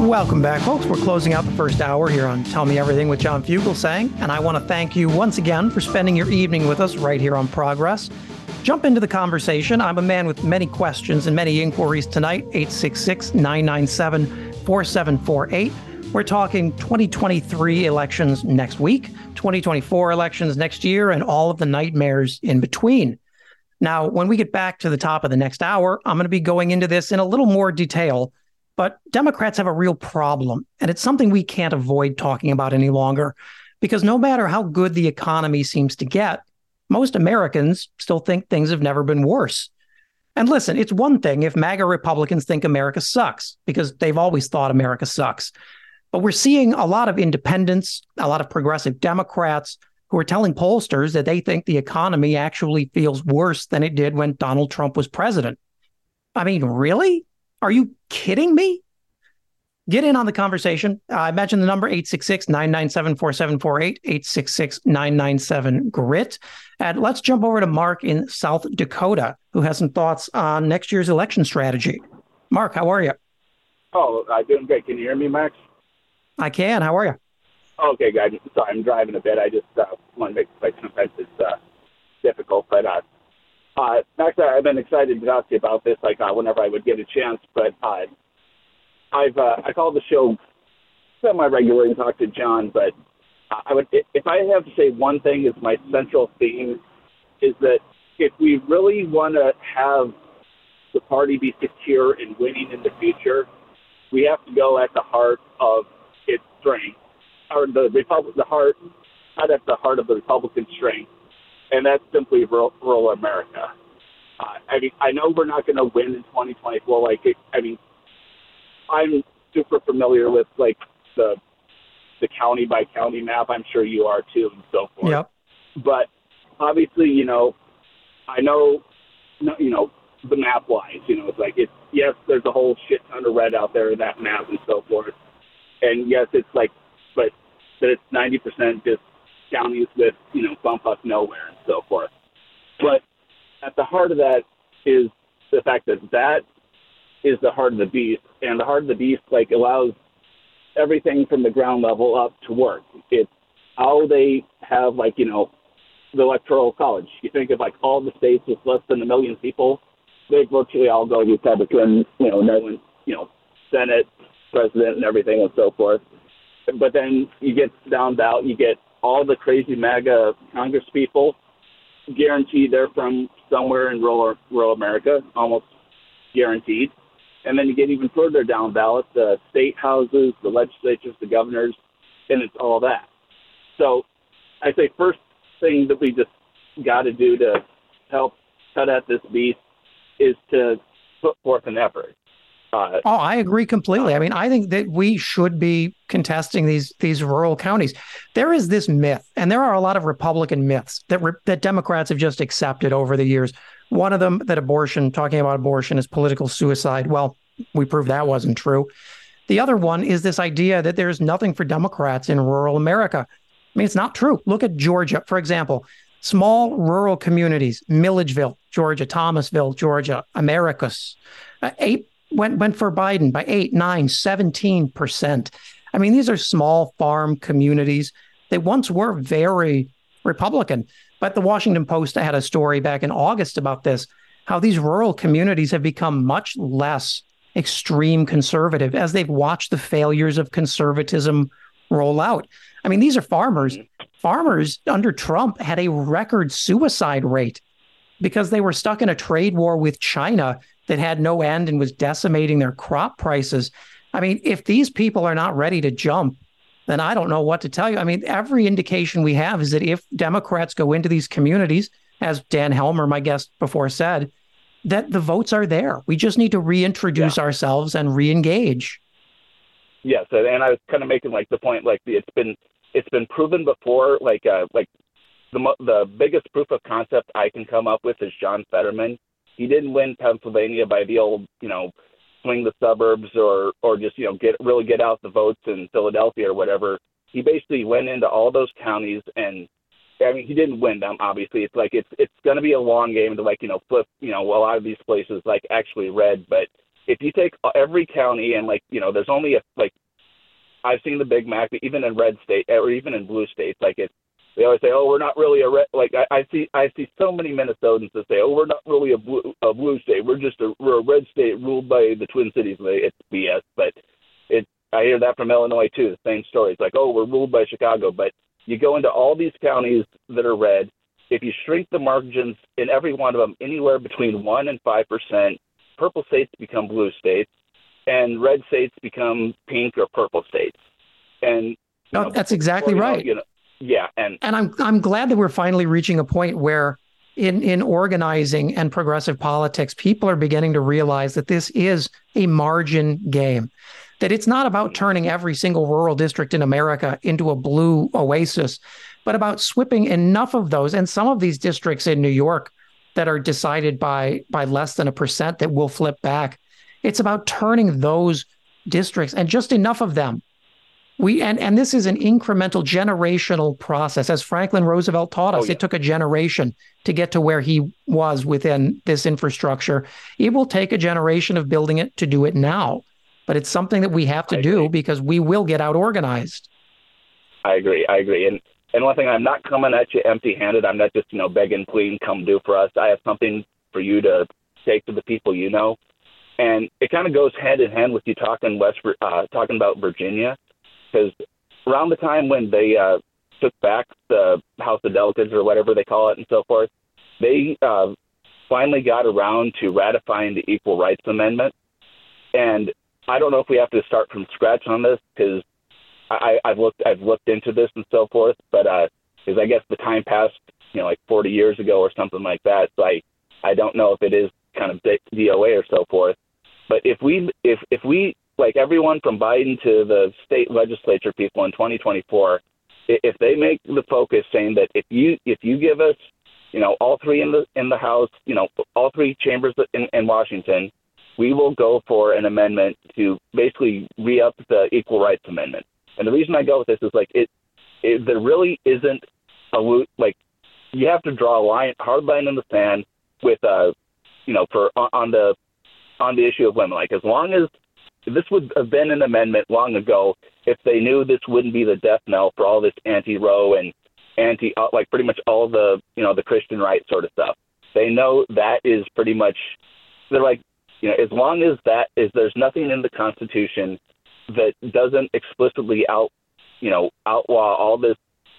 Welcome back, folks. We're closing out the first hour here on Tell Me Everything with John Fugelsang, and I want to thank you once again for spending your evening with us right here on Progress. Jump into the conversation. I'm a man with many questions and many inquiries tonight. 866 997 4748. We're talking 2023 elections next week, 2024 elections next year, and all of the nightmares in between. Now, when we get back to the top of the next hour, I'm going to be going into this in a little more detail but Democrats have a real problem, and it's something we can't avoid talking about any longer because no matter how good the economy seems to get, most Americans still think things have never been worse. And listen, it's one thing if MAGA Republicans think America sucks because they've always thought America sucks. But we're seeing a lot of independents, a lot of progressive Democrats who are telling pollsters that they think the economy actually feels worse than it did when Donald Trump was president. I mean, really? Are you kidding me? Get in on the conversation. Uh, I mentioned the number 866 997 4748, 866 997 GRIT. And let's jump over to Mark in South Dakota, who has some thoughts on next year's election strategy. Mark, how are you? Oh, I'm doing great. Can you hear me, Max? I can. How are you? Okay, guys. Sorry, I'm driving a bit. I just uh, want to make like sometimes it's uh, difficult, but uh, uh, Max, I've been excited to talk to you about this, like uh, whenever I would get a chance. But uh, I've uh, I call the show semi regularly and talk to John. But I would, if I have to say one thing, is my central theme is that if we really want to have the party be secure in winning in the future, we have to go at the heart of its strength, or the Republic, the heart, not at the heart of the Republican strength, and that's simply rural, rural America. Uh, I mean, I know we're not going to win in 2024. Like, it, I mean, I'm super familiar with like the the county by county map. I'm sure you are too, and so forth. Yep. But obviously, you know, I know, you know, the map wise. You know, it's like it's yes, there's a whole shit ton of red out there in that map and so forth. And yes, it's like, but that it's 90% just counties with, you know, bump up nowhere and so forth. But at the heart of that is the fact that that is the heart of the beast, and the heart of the beast like allows everything from the ground level up to work. It's how they have like you know the electoral college. You think of like all the states with less than a million people, they virtually all go Republican. You know, no one, you know, Senate, president, and everything and so forth. But then you get down ballot, you get all the crazy MAGA Congress people, guaranteed they're from somewhere in rural, rural America, almost guaranteed. And then you get even further down ballot, the state houses, the legislatures, the governors, and it's all that. So I say first thing that we just got to do to help cut at this beast is to put forth an effort. Uh, oh, I agree completely. I mean, I think that we should be contesting these these rural counties. There is this myth, and there are a lot of Republican myths that re- that Democrats have just accepted over the years. One of them that abortion, talking about abortion, is political suicide. Well, we proved that wasn't true. The other one is this idea that there's nothing for Democrats in rural America. I mean, it's not true. Look at Georgia, for example. Small rural communities, Milledgeville, Georgia, Thomasville, Georgia, Americus, uh, eight went went for Biden by eight, nine, 17 percent. I mean, these are small farm communities. They once were very Republican, but the Washington Post had a story back in August about this, how these rural communities have become much less extreme conservative as they've watched the failures of conservatism roll out. I mean, these are farmers. Farmers under Trump had a record suicide rate because they were stuck in a trade war with China that had no end and was decimating their crop prices. I mean, if these people are not ready to jump, then I don't know what to tell you. I mean, every indication we have is that if Democrats go into these communities, as Dan Helmer, my guest before, said, that the votes are there. We just need to reintroduce yeah. ourselves and reengage. Yes, and I was kind of making like the point, like it's been it's been proven before. Like uh, like the the biggest proof of concept I can come up with is John Fetterman. He didn't win Pennsylvania by the old, you know, swing the suburbs or or just you know get really get out the votes in Philadelphia or whatever. He basically went into all those counties and I mean he didn't win them obviously. It's like it's it's going to be a long game to like you know flip you know a lot of these places like actually red. But if you take every county and like you know there's only a like I've seen the Big Mac even in red state or even in blue states like it's they always say, "Oh, we're not really a red." Like I, I see, I see so many Minnesotans that say, "Oh, we're not really a blue, a blue state. We're just a we're a red state ruled by the Twin Cities." It's BS, but it. I hear that from Illinois too. The same story. It's like, "Oh, we're ruled by Chicago," but you go into all these counties that are red. If you shrink the margins in every one of them anywhere between one and five percent, purple states become blue states, and red states become pink or purple states. And no, know, that's exactly right. Know, you know, yeah, and and I'm I'm glad that we're finally reaching a point where in in organizing and progressive politics, people are beginning to realize that this is a margin game. That it's not about turning every single rural district in America into a blue oasis, but about sweeping enough of those and some of these districts in New York that are decided by by less than a percent that will flip back. It's about turning those districts and just enough of them we and and this is an incremental generational process. As franklin roosevelt taught us oh, yeah. it took a generation to get to where he was within this infrastructure. It will take a generation of building it to do it now but it's something that we have to do because we will get out organized. I agree. I agree. And and one thing i'm not coming at you empty handed i'm not just you know begging pleading come do for us. I have something for you to take to the people you know. And it kind of goes hand in hand with you talking west uh, talking about virginia because around the time when they uh, took back the House of Delegates or whatever they call it and so forth, they uh, finally got around to ratifying the Equal Rights Amendment. And I don't know if we have to start from scratch on this because I, I've looked I've looked into this and so forth, but because uh, I guess the time passed, you know, like 40 years ago or something like that. So I I don't know if it is kind of DOA or so forth. But if we if if we like everyone from Biden to the state legislature people in 2024, if they make the focus saying that if you if you give us, you know, all three in the in the House, you know, all three chambers in, in Washington, we will go for an amendment to basically re-up the Equal Rights Amendment. And the reason I go with this is like it, it there really isn't a like you have to draw a line, hard line in the sand with uh, you know, for on the on the issue of women. Like as long as this would have been an amendment long ago if they knew this wouldn't be the death knell for all this anti-Roe and anti, uh, like pretty much all the you know the Christian right sort of stuff. They know that is pretty much. They're like, you know, as long as that is, there's nothing in the Constitution that doesn't explicitly out, you know, outlaw all this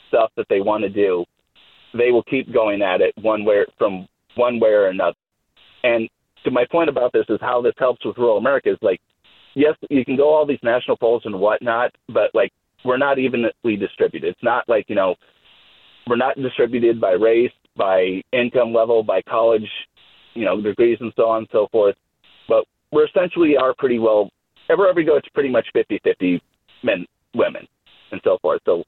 stuff that they want to do. They will keep going at it one way from one way or another. And to my point about this is how this helps with rural America is like yes, you can go all these national polls and whatnot, but like we're not evenly distributed. It's not like you know we're not distributed by race, by income level, by college, you know, degrees and so on and so forth. But we're essentially are pretty well wherever we go. It's pretty much fifty-fifty men, women, and so forth. So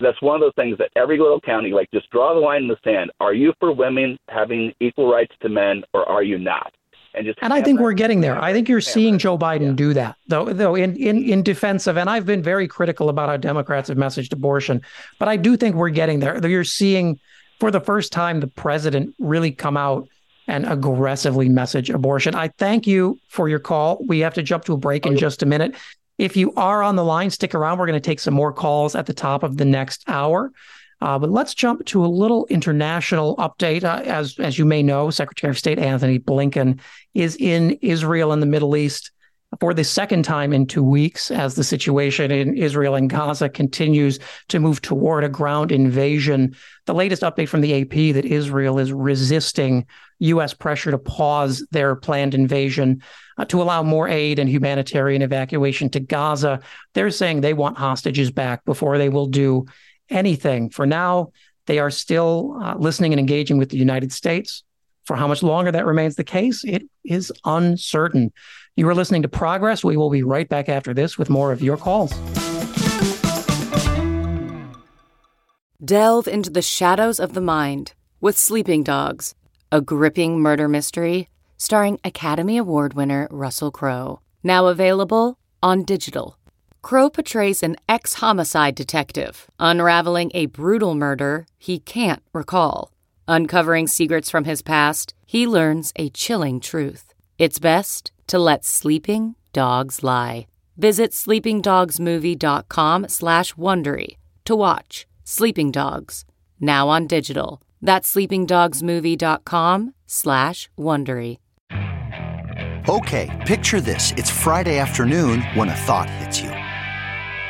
that's one of those things that every little county, like, just draw the line in the sand. Are you for women having equal rights to men, or are you not? And just. And I think we're getting there. I think you're seeing Joe Biden yeah. do that, though. Though in in in defense of, and I've been very critical about how Democrats have messaged abortion, but I do think we're getting there. You're seeing for the first time, the president really come out and aggressively message abortion. I thank you for your call. We have to jump to a break oh, in just a minute. If you are on the line, stick around. We're going to take some more calls at the top of the next hour. Uh, but let's jump to a little international update. Uh, as as you may know, Secretary of State Anthony Blinken is in Israel and the Middle East for the second time in two weeks as the situation in Israel and Gaza continues to move toward a ground invasion. The latest update from the AP that Israel is resisting U.S. pressure to pause their planned invasion uh, to allow more aid and humanitarian evacuation to Gaza. They're saying they want hostages back before they will do anything. For now, they are still uh, listening and engaging with the United States. For how much longer that remains the case, it is uncertain. You are listening to Progress. We will be right back after this with more of your calls. Delve into the shadows of the mind with Sleeping Dogs, a gripping murder mystery starring Academy Award winner Russell Crowe. Now available on digital. Crowe portrays an ex homicide detective unraveling a brutal murder he can't recall. Uncovering secrets from his past, he learns a chilling truth. It's best to let sleeping dogs lie. Visit sleepingdogsmovie.com slash Wondery to watch Sleeping Dogs, now on digital. That's sleepingdogsmovie.com slash Wondery. Okay, picture this. It's Friday afternoon when a thought hits you.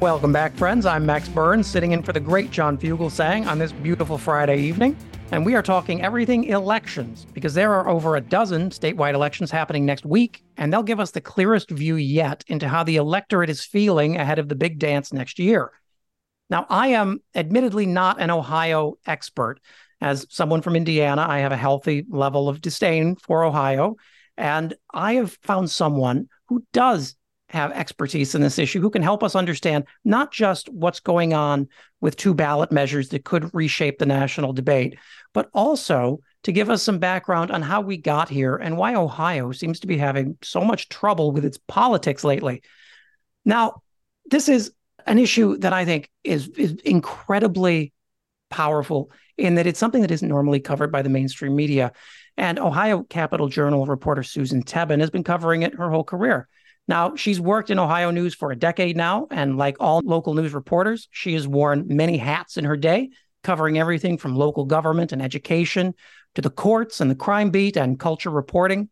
Welcome back, friends. I'm Max Burns, sitting in for the great John Fugelsang on this beautiful Friday evening. And we are talking everything elections because there are over a dozen statewide elections happening next week, and they'll give us the clearest view yet into how the electorate is feeling ahead of the big dance next year. Now, I am admittedly not an Ohio expert. As someone from Indiana, I have a healthy level of disdain for Ohio. And I have found someone who does have expertise in this issue who can help us understand not just what's going on with two ballot measures that could reshape the national debate, but also to give us some background on how we got here and why Ohio seems to be having so much trouble with its politics lately. Now, this is an issue that I think is, is incredibly powerful in that it's something that isn't normally covered by the mainstream media. And Ohio Capital Journal reporter Susan Tebben has been covering it her whole career. Now, she's worked in Ohio news for a decade now, and like all local news reporters, she has worn many hats in her day, covering everything from local government and education to the courts and the crime beat and culture reporting.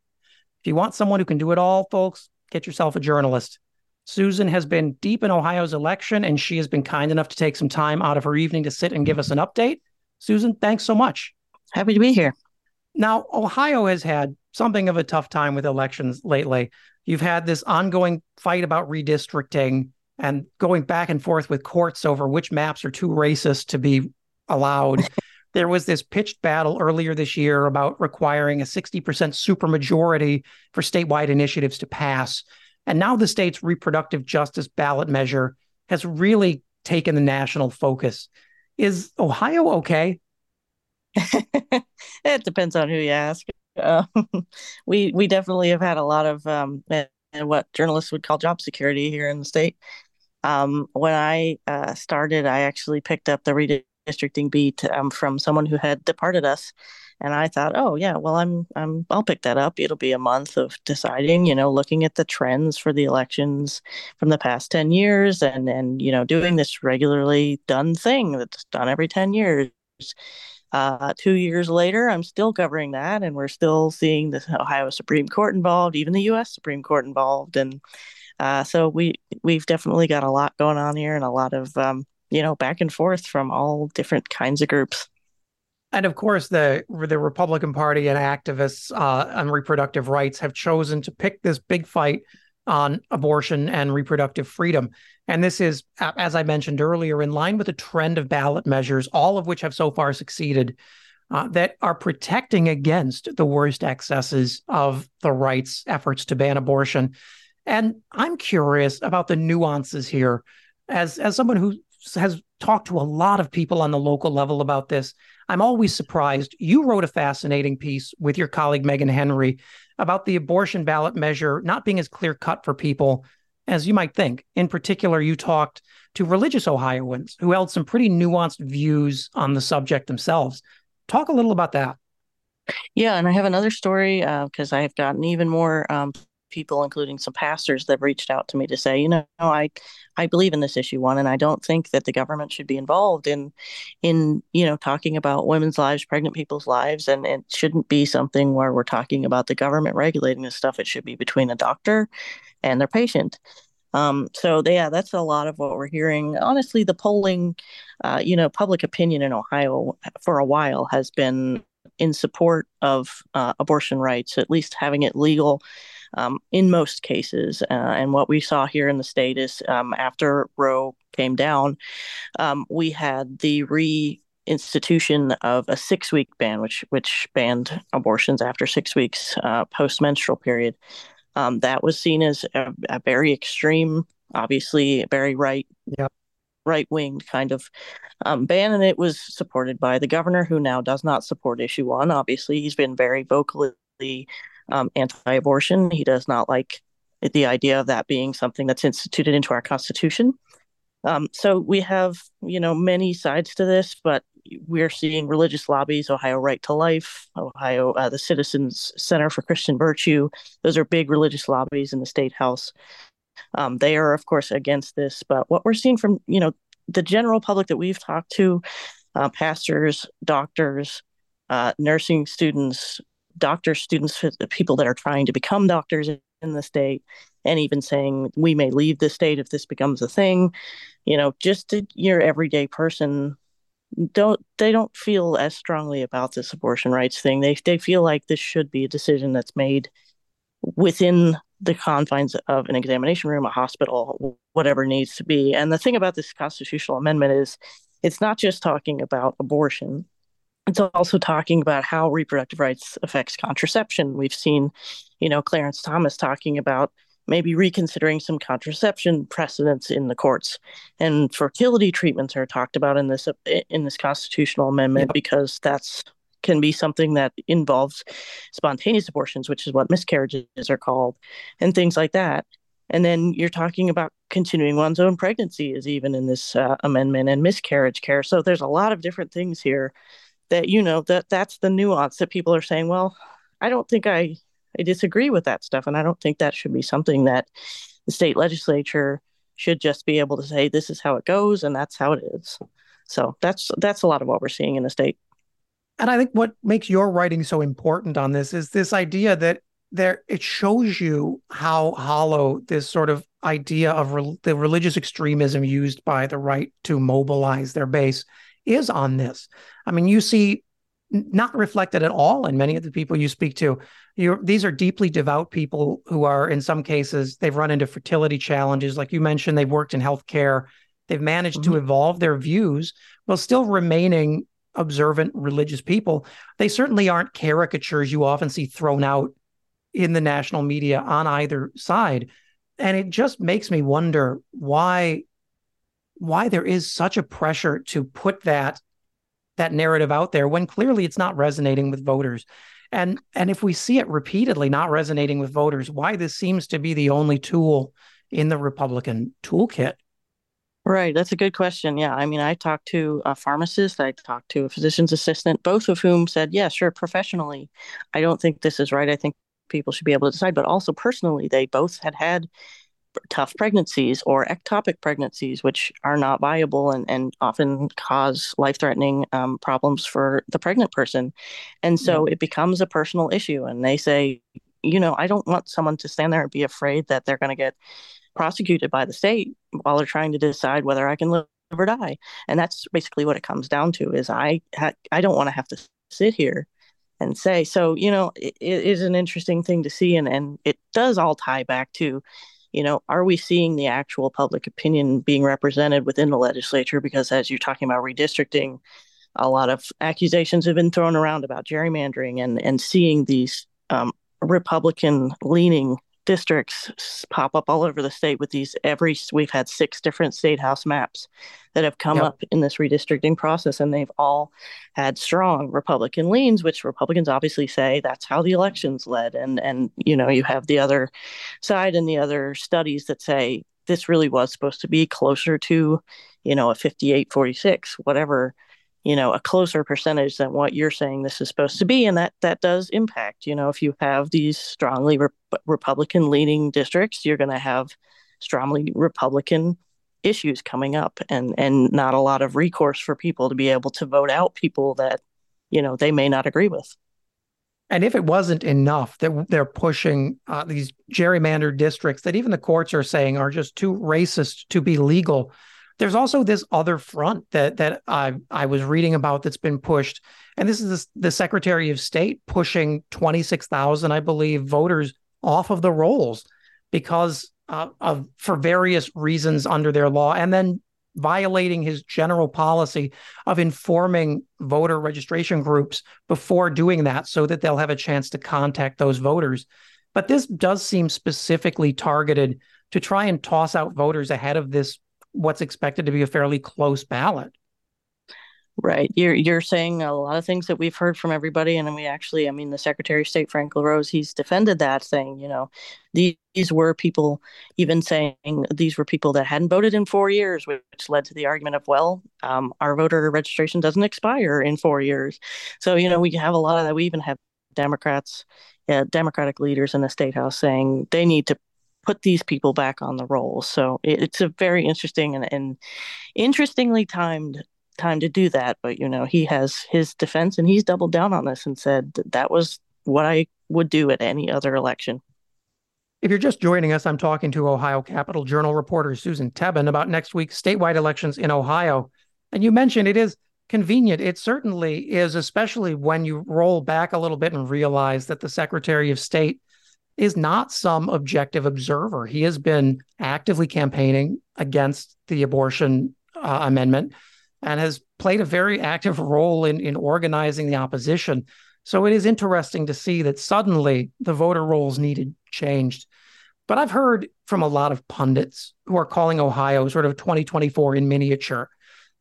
If you want someone who can do it all, folks, get yourself a journalist. Susan has been deep in Ohio's election, and she has been kind enough to take some time out of her evening to sit and give us an update. Susan, thanks so much. Happy to be here. Now, Ohio has had something of a tough time with elections lately. You've had this ongoing fight about redistricting and going back and forth with courts over which maps are too racist to be allowed. there was this pitched battle earlier this year about requiring a 60% supermajority for statewide initiatives to pass. And now the state's reproductive justice ballot measure has really taken the national focus. Is Ohio okay? it depends on who you ask. Uh, we we definitely have had a lot of um, what journalists would call job security here in the state. Um, when I uh, started, I actually picked up the redistricting beat um, from someone who had departed us, and I thought, oh yeah, well I'm I'm I'll pick that up. It'll be a month of deciding, you know, looking at the trends for the elections from the past ten years, and and you know doing this regularly done thing that's done every ten years uh, two years later, I'm still covering that, and we're still seeing the Ohio Supreme Court involved, even the U.S. Supreme Court involved, and uh, so we we've definitely got a lot going on here, and a lot of um, you know back and forth from all different kinds of groups. And of course, the the Republican Party and activists uh, on reproductive rights have chosen to pick this big fight on abortion and reproductive freedom. And this is, as I mentioned earlier, in line with a trend of ballot measures, all of which have so far succeeded, uh, that are protecting against the worst excesses of the right's efforts to ban abortion. And I'm curious about the nuances here. As, as someone who has talked to a lot of people on the local level about this, I'm always surprised. You wrote a fascinating piece with your colleague Megan Henry about the abortion ballot measure not being as clear cut for people as you might think. In particular, you talked to religious Ohioans who held some pretty nuanced views on the subject themselves. Talk a little about that. Yeah, and I have another story because uh, I've gotten even more um, people, including some pastors, that reached out to me to say, you know, I I believe in this issue one, and I don't think that the government should be involved in in you know talking about women's lives, pregnant people's lives, and it shouldn't be something where we're talking about the government regulating this stuff. It should be between a doctor and their patient. Um, so yeah, that's a lot of what we're hearing. Honestly, the polling, uh, you know, public opinion in Ohio for a while has been in support of uh, abortion rights, at least having it legal um, in most cases. Uh, and what we saw here in the state is um, after Roe came down, um, we had the re institution of a six week ban, which which banned abortions after six weeks uh, post menstrual period. Um, that was seen as a, a, very extreme, obviously very right, yep. right winged kind of um, ban, and it was supported by the governor, who now does not support issue one. Obviously, he's been very vocally um, anti-abortion. He does not like the idea of that being something that's instituted into our constitution. Um, so we have, you know, many sides to this, but we're seeing religious lobbies, Ohio Right to Life, Ohio, uh, the Citizens Center for Christian Virtue. Those are big religious lobbies in the state house. Um, they are, of course, against this. But what we're seeing from, you know, the general public that we've talked to, uh, pastors, doctors, uh, nursing students, doctors, students, people that are trying to become doctors in the state, and even saying we may leave the state if this becomes a thing. You know, just your everyday person don't they don't feel as strongly about this abortion rights thing. They they feel like this should be a decision that's made within the confines of an examination room, a hospital, whatever needs to be. And the thing about this constitutional amendment is it's not just talking about abortion. It's also talking about how reproductive rights affects contraception. We've seen, you know, Clarence Thomas talking about maybe reconsidering some contraception precedents in the courts. And fertility treatments are talked about in this in this constitutional amendment yep. because that's can be something that involves spontaneous abortions which is what miscarriages are called and things like that. And then you're talking about continuing one's own pregnancy is even in this uh, amendment and miscarriage care. So there's a lot of different things here that you know that that's the nuance that people are saying well i don't think i I disagree with that stuff. And I don't think that should be something that the state legislature should just be able to say this is how it goes and that's how it is. So that's that's a lot of what we're seeing in the state. And I think what makes your writing so important on this is this idea that there it shows you how hollow this sort of idea of re- the religious extremism used by the right to mobilize their base is on this. I mean, you see not reflected at all in many of the people you speak to. You're, these are deeply devout people who are, in some cases, they've run into fertility challenges. Like you mentioned, they've worked in healthcare. They've managed mm-hmm. to evolve their views while still remaining observant religious people. They certainly aren't caricatures you often see thrown out in the national media on either side. And it just makes me wonder why why there is such a pressure to put that that narrative out there when clearly it's not resonating with voters. And and if we see it repeatedly not resonating with voters, why this seems to be the only tool in the Republican toolkit. Right, that's a good question. Yeah, I mean, I talked to a pharmacist, I talked to a physician's assistant, both of whom said, "Yeah, sure, professionally, I don't think this is right. I think people should be able to decide." But also personally, they both had had tough pregnancies or ectopic pregnancies, which are not viable and, and often cause life threatening um, problems for the pregnant person. And so mm-hmm. it becomes a personal issue. And they say, you know, I don't want someone to stand there and be afraid that they're going to get prosecuted by the state while they're trying to decide whether I can live or die. And that's basically what it comes down to is I ha- I don't want to have to sit here and say so you know it, it is an interesting thing to see and and it does all tie back to you know, are we seeing the actual public opinion being represented within the legislature? Because as you're talking about redistricting, a lot of accusations have been thrown around about gerrymandering and and seeing these um, Republican leaning districts pop up all over the state with these every we've had six different state house maps that have come yep. up in this redistricting process and they've all had strong republican leans which republicans obviously say that's how the elections led and and you know you have the other side and the other studies that say this really was supposed to be closer to you know a 58 46 whatever you know a closer percentage than what you're saying this is supposed to be and that that does impact you know if you have these strongly re- republican leaning districts you're going to have strongly republican issues coming up and and not a lot of recourse for people to be able to vote out people that you know they may not agree with. And if it wasn't enough that they're pushing uh, these gerrymandered districts that even the courts are saying are just too racist to be legal there's also this other front that that I I was reading about that's been pushed, and this is the, the Secretary of State pushing twenty six thousand, I believe, voters off of the rolls because uh, of for various reasons under their law, and then violating his general policy of informing voter registration groups before doing that so that they'll have a chance to contact those voters. But this does seem specifically targeted to try and toss out voters ahead of this what's expected to be a fairly close ballot. Right. You're you're saying a lot of things that we've heard from everybody, and we actually, I mean, the Secretary of State Frank LaRose, he's defended that, saying, you know, these, these were people, even saying these were people that hadn't voted in four years, which led to the argument of, well, um, our voter registration doesn't expire in four years. So, you know, we have a lot of that. We even have Democrats, uh, Democratic leaders in the state house saying they need to put these people back on the rolls. So it, it's a very interesting and, and interestingly timed time to do that. But you know, he has his defense, and he's doubled down on this and said that, that was what I would do at any other election. If you're just joining us, I'm talking to Ohio Capital Journal reporter Susan Tebben about next week's statewide elections in Ohio. And you mentioned it is convenient. It certainly is, especially when you roll back a little bit and realize that the Secretary of State is not some objective observer. He has been actively campaigning against the abortion uh, amendment and has played a very active role in, in organizing the opposition. So it is interesting to see that suddenly the voter rolls needed changed. But I've heard from a lot of pundits who are calling Ohio sort of 2024 in miniature,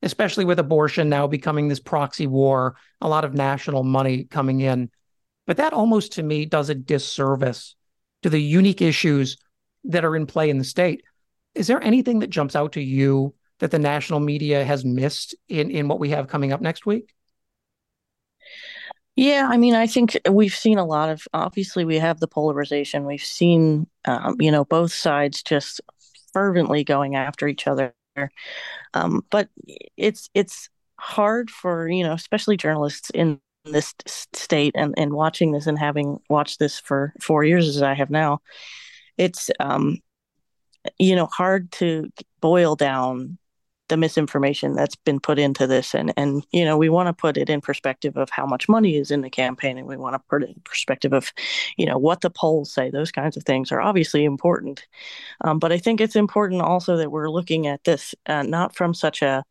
especially with abortion now becoming this proxy war, a lot of national money coming in. But that almost to me does a disservice to the unique issues that are in play in the state. Is there anything that jumps out to you that the national media has missed in, in what we have coming up next week? Yeah, I mean, I think we've seen a lot of. Obviously, we have the polarization. We've seen, um, you know, both sides just fervently going after each other. Um, but it's it's hard for you know, especially journalists in this state and, and watching this and having watched this for four years as I have now, it's um, you know hard to boil down the misinformation that's been put into this. And and you know we want to put it in perspective of how much money is in the campaign and we want to put it in perspective of you know what the polls say. Those kinds of things are obviously important. Um, but i think it's important also that we're looking at this uh, not from such a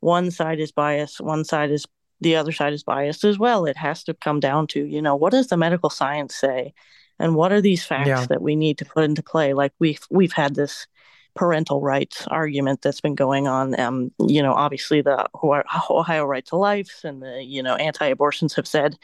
one side is biased one side is the other side is biased as well. It has to come down to, you know, what does the medical science say? And what are these facts yeah. that we need to put into play? Like we've we've had this parental rights argument that's been going on. Um, you know, obviously the Ohio right to life and the you know anti-abortions have said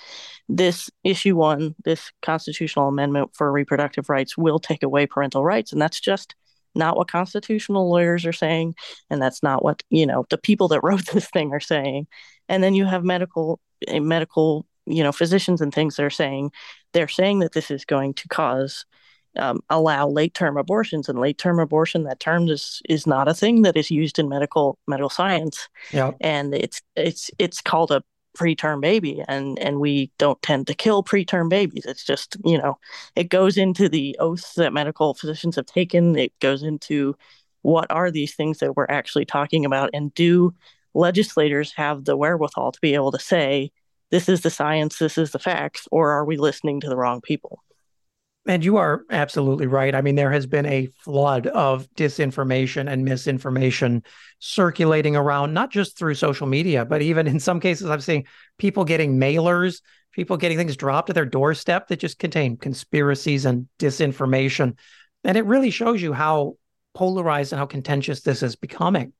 this issue one, this constitutional amendment for reproductive rights will take away parental rights, and that's just not what constitutional lawyers are saying and that's not what you know the people that wrote this thing are saying and then you have medical eh, medical you know physicians and things that are saying they're saying that this is going to cause um, allow late term abortions and late term abortion that term is is not a thing that is used in medical medical science yeah. and it's it's it's called a preterm baby and and we don't tend to kill preterm babies. It's just you know it goes into the oaths that medical physicians have taken. It goes into what are these things that we're actually talking about and do legislators have the wherewithal to be able to say this is the science this is the facts or are we listening to the wrong people And you are absolutely right. I mean, there has been a flood of disinformation and misinformation circulating around, not just through social media, but even in some cases, I'm seeing people getting mailers, people getting things dropped at their doorstep that just contain conspiracies and disinformation. And it really shows you how polarized and how contentious this is becoming.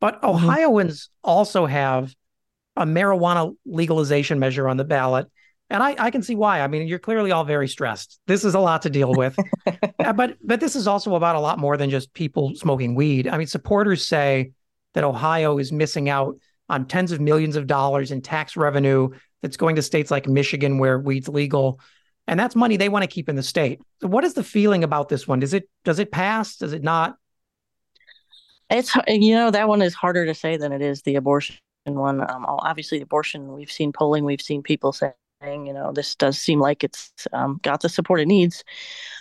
But mm-hmm. Ohioans also have a marijuana legalization measure on the ballot and I, I can see why. I mean, you're clearly all very stressed. This is a lot to deal with, uh, but but this is also about a lot more than just people smoking weed. I mean, supporters say that Ohio is missing out on tens of millions of dollars in tax revenue that's going to states like Michigan where weed's legal, and that's money they want to keep in the state. So, what is the feeling about this one? Does it does it pass? Does it not? It's you know that one is harder to say than it is the abortion one. Um, obviously, abortion. We've seen polling. We've seen people say you know, this does seem like it's um, got the support it needs.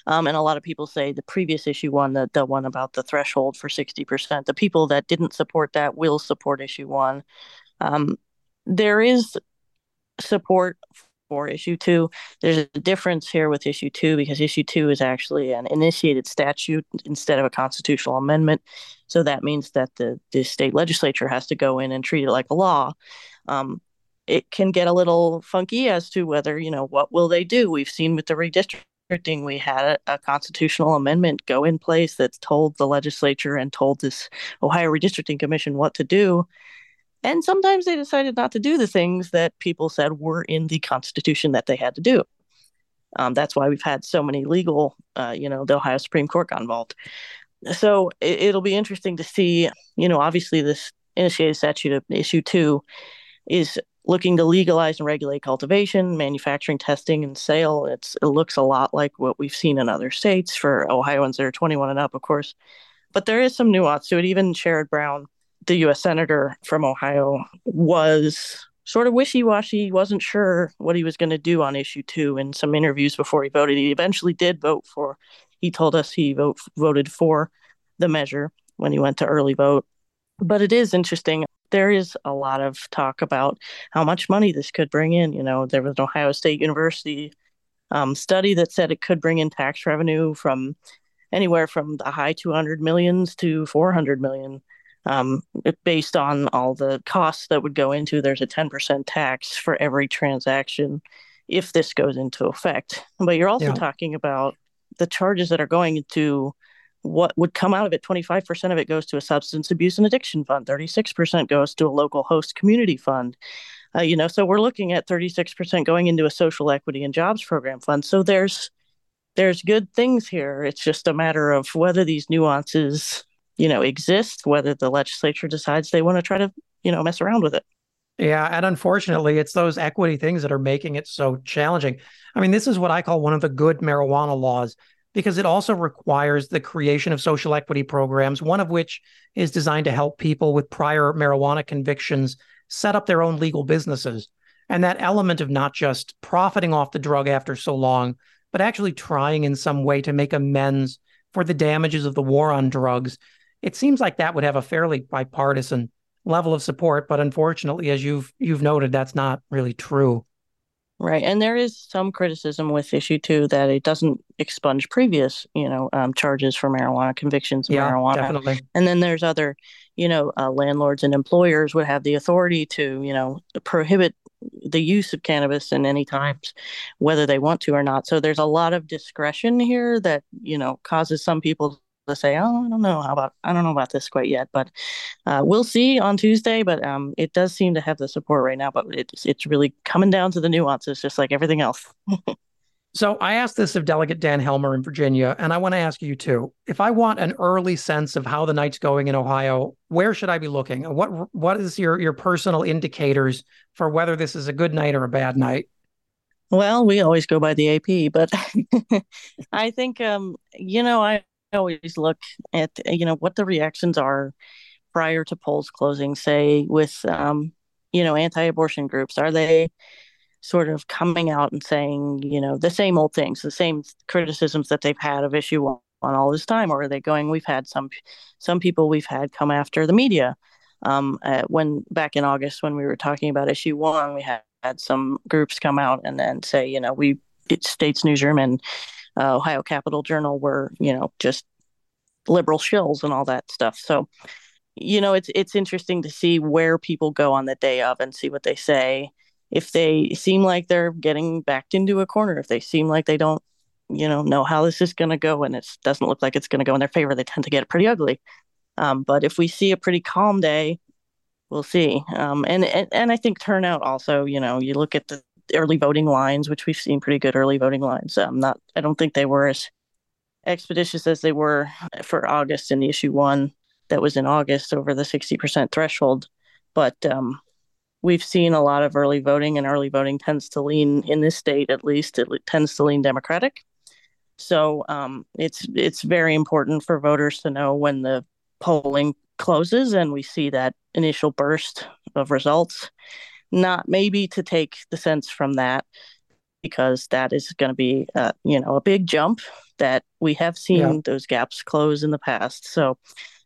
Um, and a lot of people say the previous issue one, the, the one about the threshold for 60%, the people that didn't support that will support issue one. Um, there is support for issue two. There's a difference here with issue two because issue two is actually an initiated statute instead of a constitutional amendment. So that means that the, the state legislature has to go in and treat it like a law. Um, it can get a little funky as to whether you know what will they do. We've seen with the redistricting we had a, a, constitutional amendment go in place that told the legislature and told this ohio redistricting commission what to do. And sometimes they decided not to do the things that people said were in the constitution that they had to do. Um, that's why we've had so many legal uh, you know the ohio supreme court got involved. So it, it'll be interesting to see you know obviously this initiated statute of issue two is looking to legalize and regulate cultivation, manufacturing, testing, and sale. It's it looks a lot like what we've seen in other states for Ohioans that are 21 and up, of course. But there is some nuance to it. Even Sherrod Brown, the U.S. senator from Ohio, was sort of wishy-washy. wasn't sure what he was going to do on issue two in some interviews before he voted. He eventually did vote for. He told us he vote, voted for the measure when he went to early vote. But it is interesting there is a lot of talk about how much money this could bring in. You know, there was an Ohio State University um, study that said it could bring in tax revenue from anywhere from the high 200 millions to 400 million um, based on all the costs that would go into there's a 10% tax for every transaction if this goes into effect but you're also yeah. talking about the charges that are going into what would come out of it 25% of it goes to a substance abuse and addiction fund 36% goes to a local host community fund. Uh, you know so we're looking at 36% going into a social equity and jobs program fund. So there's there's good things here. It's just a matter of whether these nuances you know exist whether the legislature decides they want to try to you know mess around with it. Yeah and unfortunately it's those equity things that are making it so challenging. I mean this is what i call one of the good marijuana laws because it also requires the creation of social equity programs, one of which is designed to help people with prior marijuana convictions set up their own legal businesses. And that element of not just profiting off the drug after so long, but actually trying in some way to make amends for the damages of the war on drugs. It seems like that would have a fairly bipartisan level of support, but unfortunately, as you've you've noted, that's not really true. Right. And there is some criticism with issue two that it doesn't expunge previous, you know, um, charges for marijuana convictions of yeah, marijuana. Definitely. And then there's other, you know, uh, landlords and employers would have the authority to, you know, prohibit the use of cannabis in any times, whether they want to or not. So there's a lot of discretion here that, you know, causes some people to say, "Oh, I don't know how about I don't know about this quite yet," but uh, we'll see on Tuesday. But um, it does seem to have the support right now. But it's it's really coming down to the nuances, just like everything else. so I asked this of Delegate Dan Helmer in Virginia, and I want to ask you too. If I want an early sense of how the night's going in Ohio, where should I be looking? What what is your your personal indicators for whether this is a good night or a bad night? Well, we always go by the AP, but I think um, you know I always look at you know what the reactions are prior to polls closing say with um, you know anti-abortion groups. Are they sort of coming out and saying you know the same old things the same criticisms that they've had of issue one all this time? Or are they going we've had some some people we've had come after the media. Um, uh, when back in august when we were talking about issue one we had, had some groups come out and then say you know we it states newsroom and uh, Ohio Capital Journal were, you know, just liberal shills and all that stuff. So, you know, it's it's interesting to see where people go on the day of and see what they say. If they seem like they're getting backed into a corner, if they seem like they don't, you know, know how this is going to go, and it doesn't look like it's going to go in their favor, they tend to get pretty ugly. Um, but if we see a pretty calm day, we'll see. Um, and, and and I think turnout also. You know, you look at the early voting lines, which we've seen pretty good early voting lines. Um, not, I don't think they were as expeditious as they were for August in issue one that was in August over the 60% threshold. But um, we've seen a lot of early voting, and early voting tends to lean in this state, at least, it tends to lean Democratic. So um, it's it's very important for voters to know when the polling closes and we see that initial burst of results. Not maybe to take the sense from that, because that is going to be, uh, you know, a big jump that we have seen yeah. those gaps close in the past. So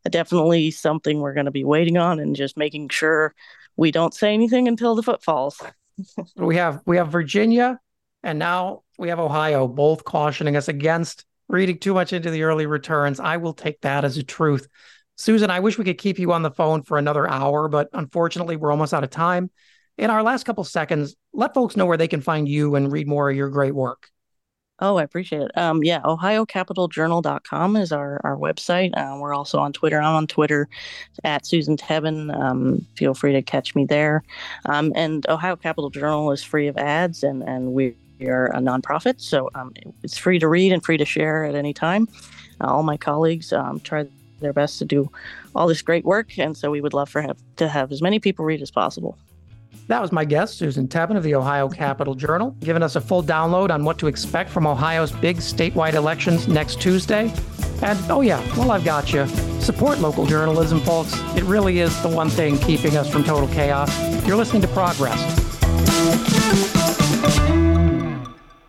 definitely something we're going to be waiting on and just making sure we don't say anything until the foot falls. we have we have Virginia and now we have Ohio both cautioning us against reading too much into the early returns. I will take that as a truth. Susan, I wish we could keep you on the phone for another hour, but unfortunately, we're almost out of time. In our last couple seconds, let folks know where they can find you and read more of your great work. Oh, I appreciate it. Um, yeah, ohiocapitaljournal.com is our, our website. Uh, we're also on Twitter. I'm on Twitter at Susan Tebben. Um, feel free to catch me there. Um, and Ohio Capital Journal is free of ads, and, and we are a nonprofit, so um, it's free to read and free to share at any time. Uh, all my colleagues um, try their best to do all this great work, and so we would love for have, to have as many people read as possible. That was my guest, Susan Tebben of the Ohio Capital Journal, giving us a full download on what to expect from Ohio's big statewide elections next Tuesday. And oh, yeah, well, I've got you. Support local journalism, folks. It really is the one thing keeping us from total chaos. You're listening to Progress.